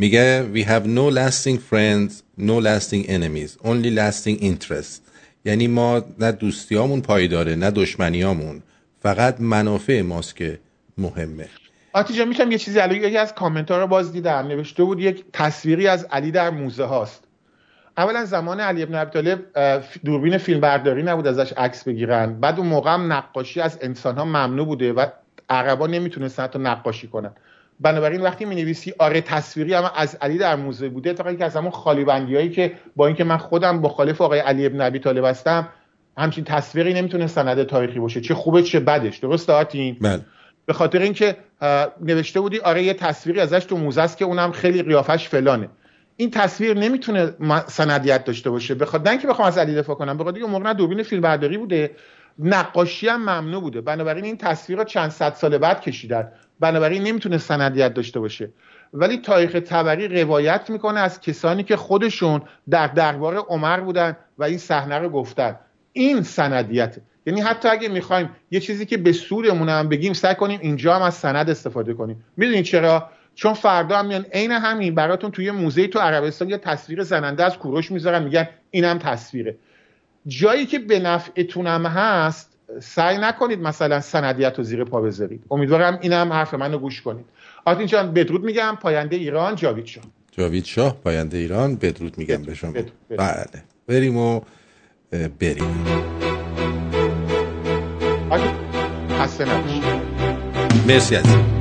میگه we have no lasting friends no lasting enemies only lasting interest یعنی ما نه دوستیامون پایداره نه دشمنیامون. فقط منافع ماست که مهمه. آتیجا می‌تونم یه چیزی علی یکی از کامنت ها رو باز دیدم. نوشته بود یک تصویری از علی در موزه هاست. اولا زمان علی ابن ابی طالب دوربین فیلم برداری نبود ازش عکس بگیرن. بعد اون موقع هم نقاشی از انسان ها ممنوع بوده و عربا نمی‌تونستن تا نقاشی کنن. بنابراین وقتی می نویسی آره تصویری اما از علی در موزه بوده تا که از همون خالی بندی هایی که با اینکه من خودم مخالف آقای علی ابن ابی طالب هستم همچین تصویری نمی‌تونه سند تاریخی باشه. چه خوبه چه بدش. درست آتین؟ بله. به خاطر اینکه نوشته بودی آره یه تصویری ازش تو موزه است که اونم خیلی قیافش فلانه. این تصویر نمی‌تونه سندیت داشته باشه. بخاطر اینکه بخوام از علی دفاع کنم. بخاطر اینکه موقع دوربین فیلم برداری بوده. نقاشی هم ممنوع بوده. بنابراین این تصویر رو چند صد سال بعد کشیدن. بنابراین نمی‌تونه سندیت داشته باشه. ولی تاریخ تبری روایت می‌کنه از کسانی که خودشون در دربار عمر بودن و این صحنه رو گفتن. این سندیت. یعنی حتی اگه می‌خوایم یه چیزی که به سورمون هم بگیم سعی کنیم اینجا هم از سند استفاده کنیم. می‌دونید چرا؟ چون فردا هم میان عین همین براتون توی موزه تو عربستان یه تصویر زننده از کوروش می‌ذارن. میگن اینم تصویره. جایی که به نفعتونم هست سعی نکنید مثلا سندیت رو زیر پا بذارید. امیدوارم اینم حرف منو گوش کنید. آرتین جان بدرود میگم. پاینده ایران جاوید شاه. جاوید شاه پاینده ایران. بدرود میگم به شما. بله. بریم و بریم. خسته نباشید. مرسی عزیزم.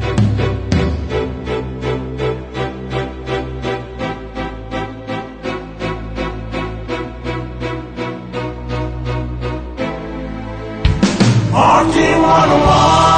Marching One One.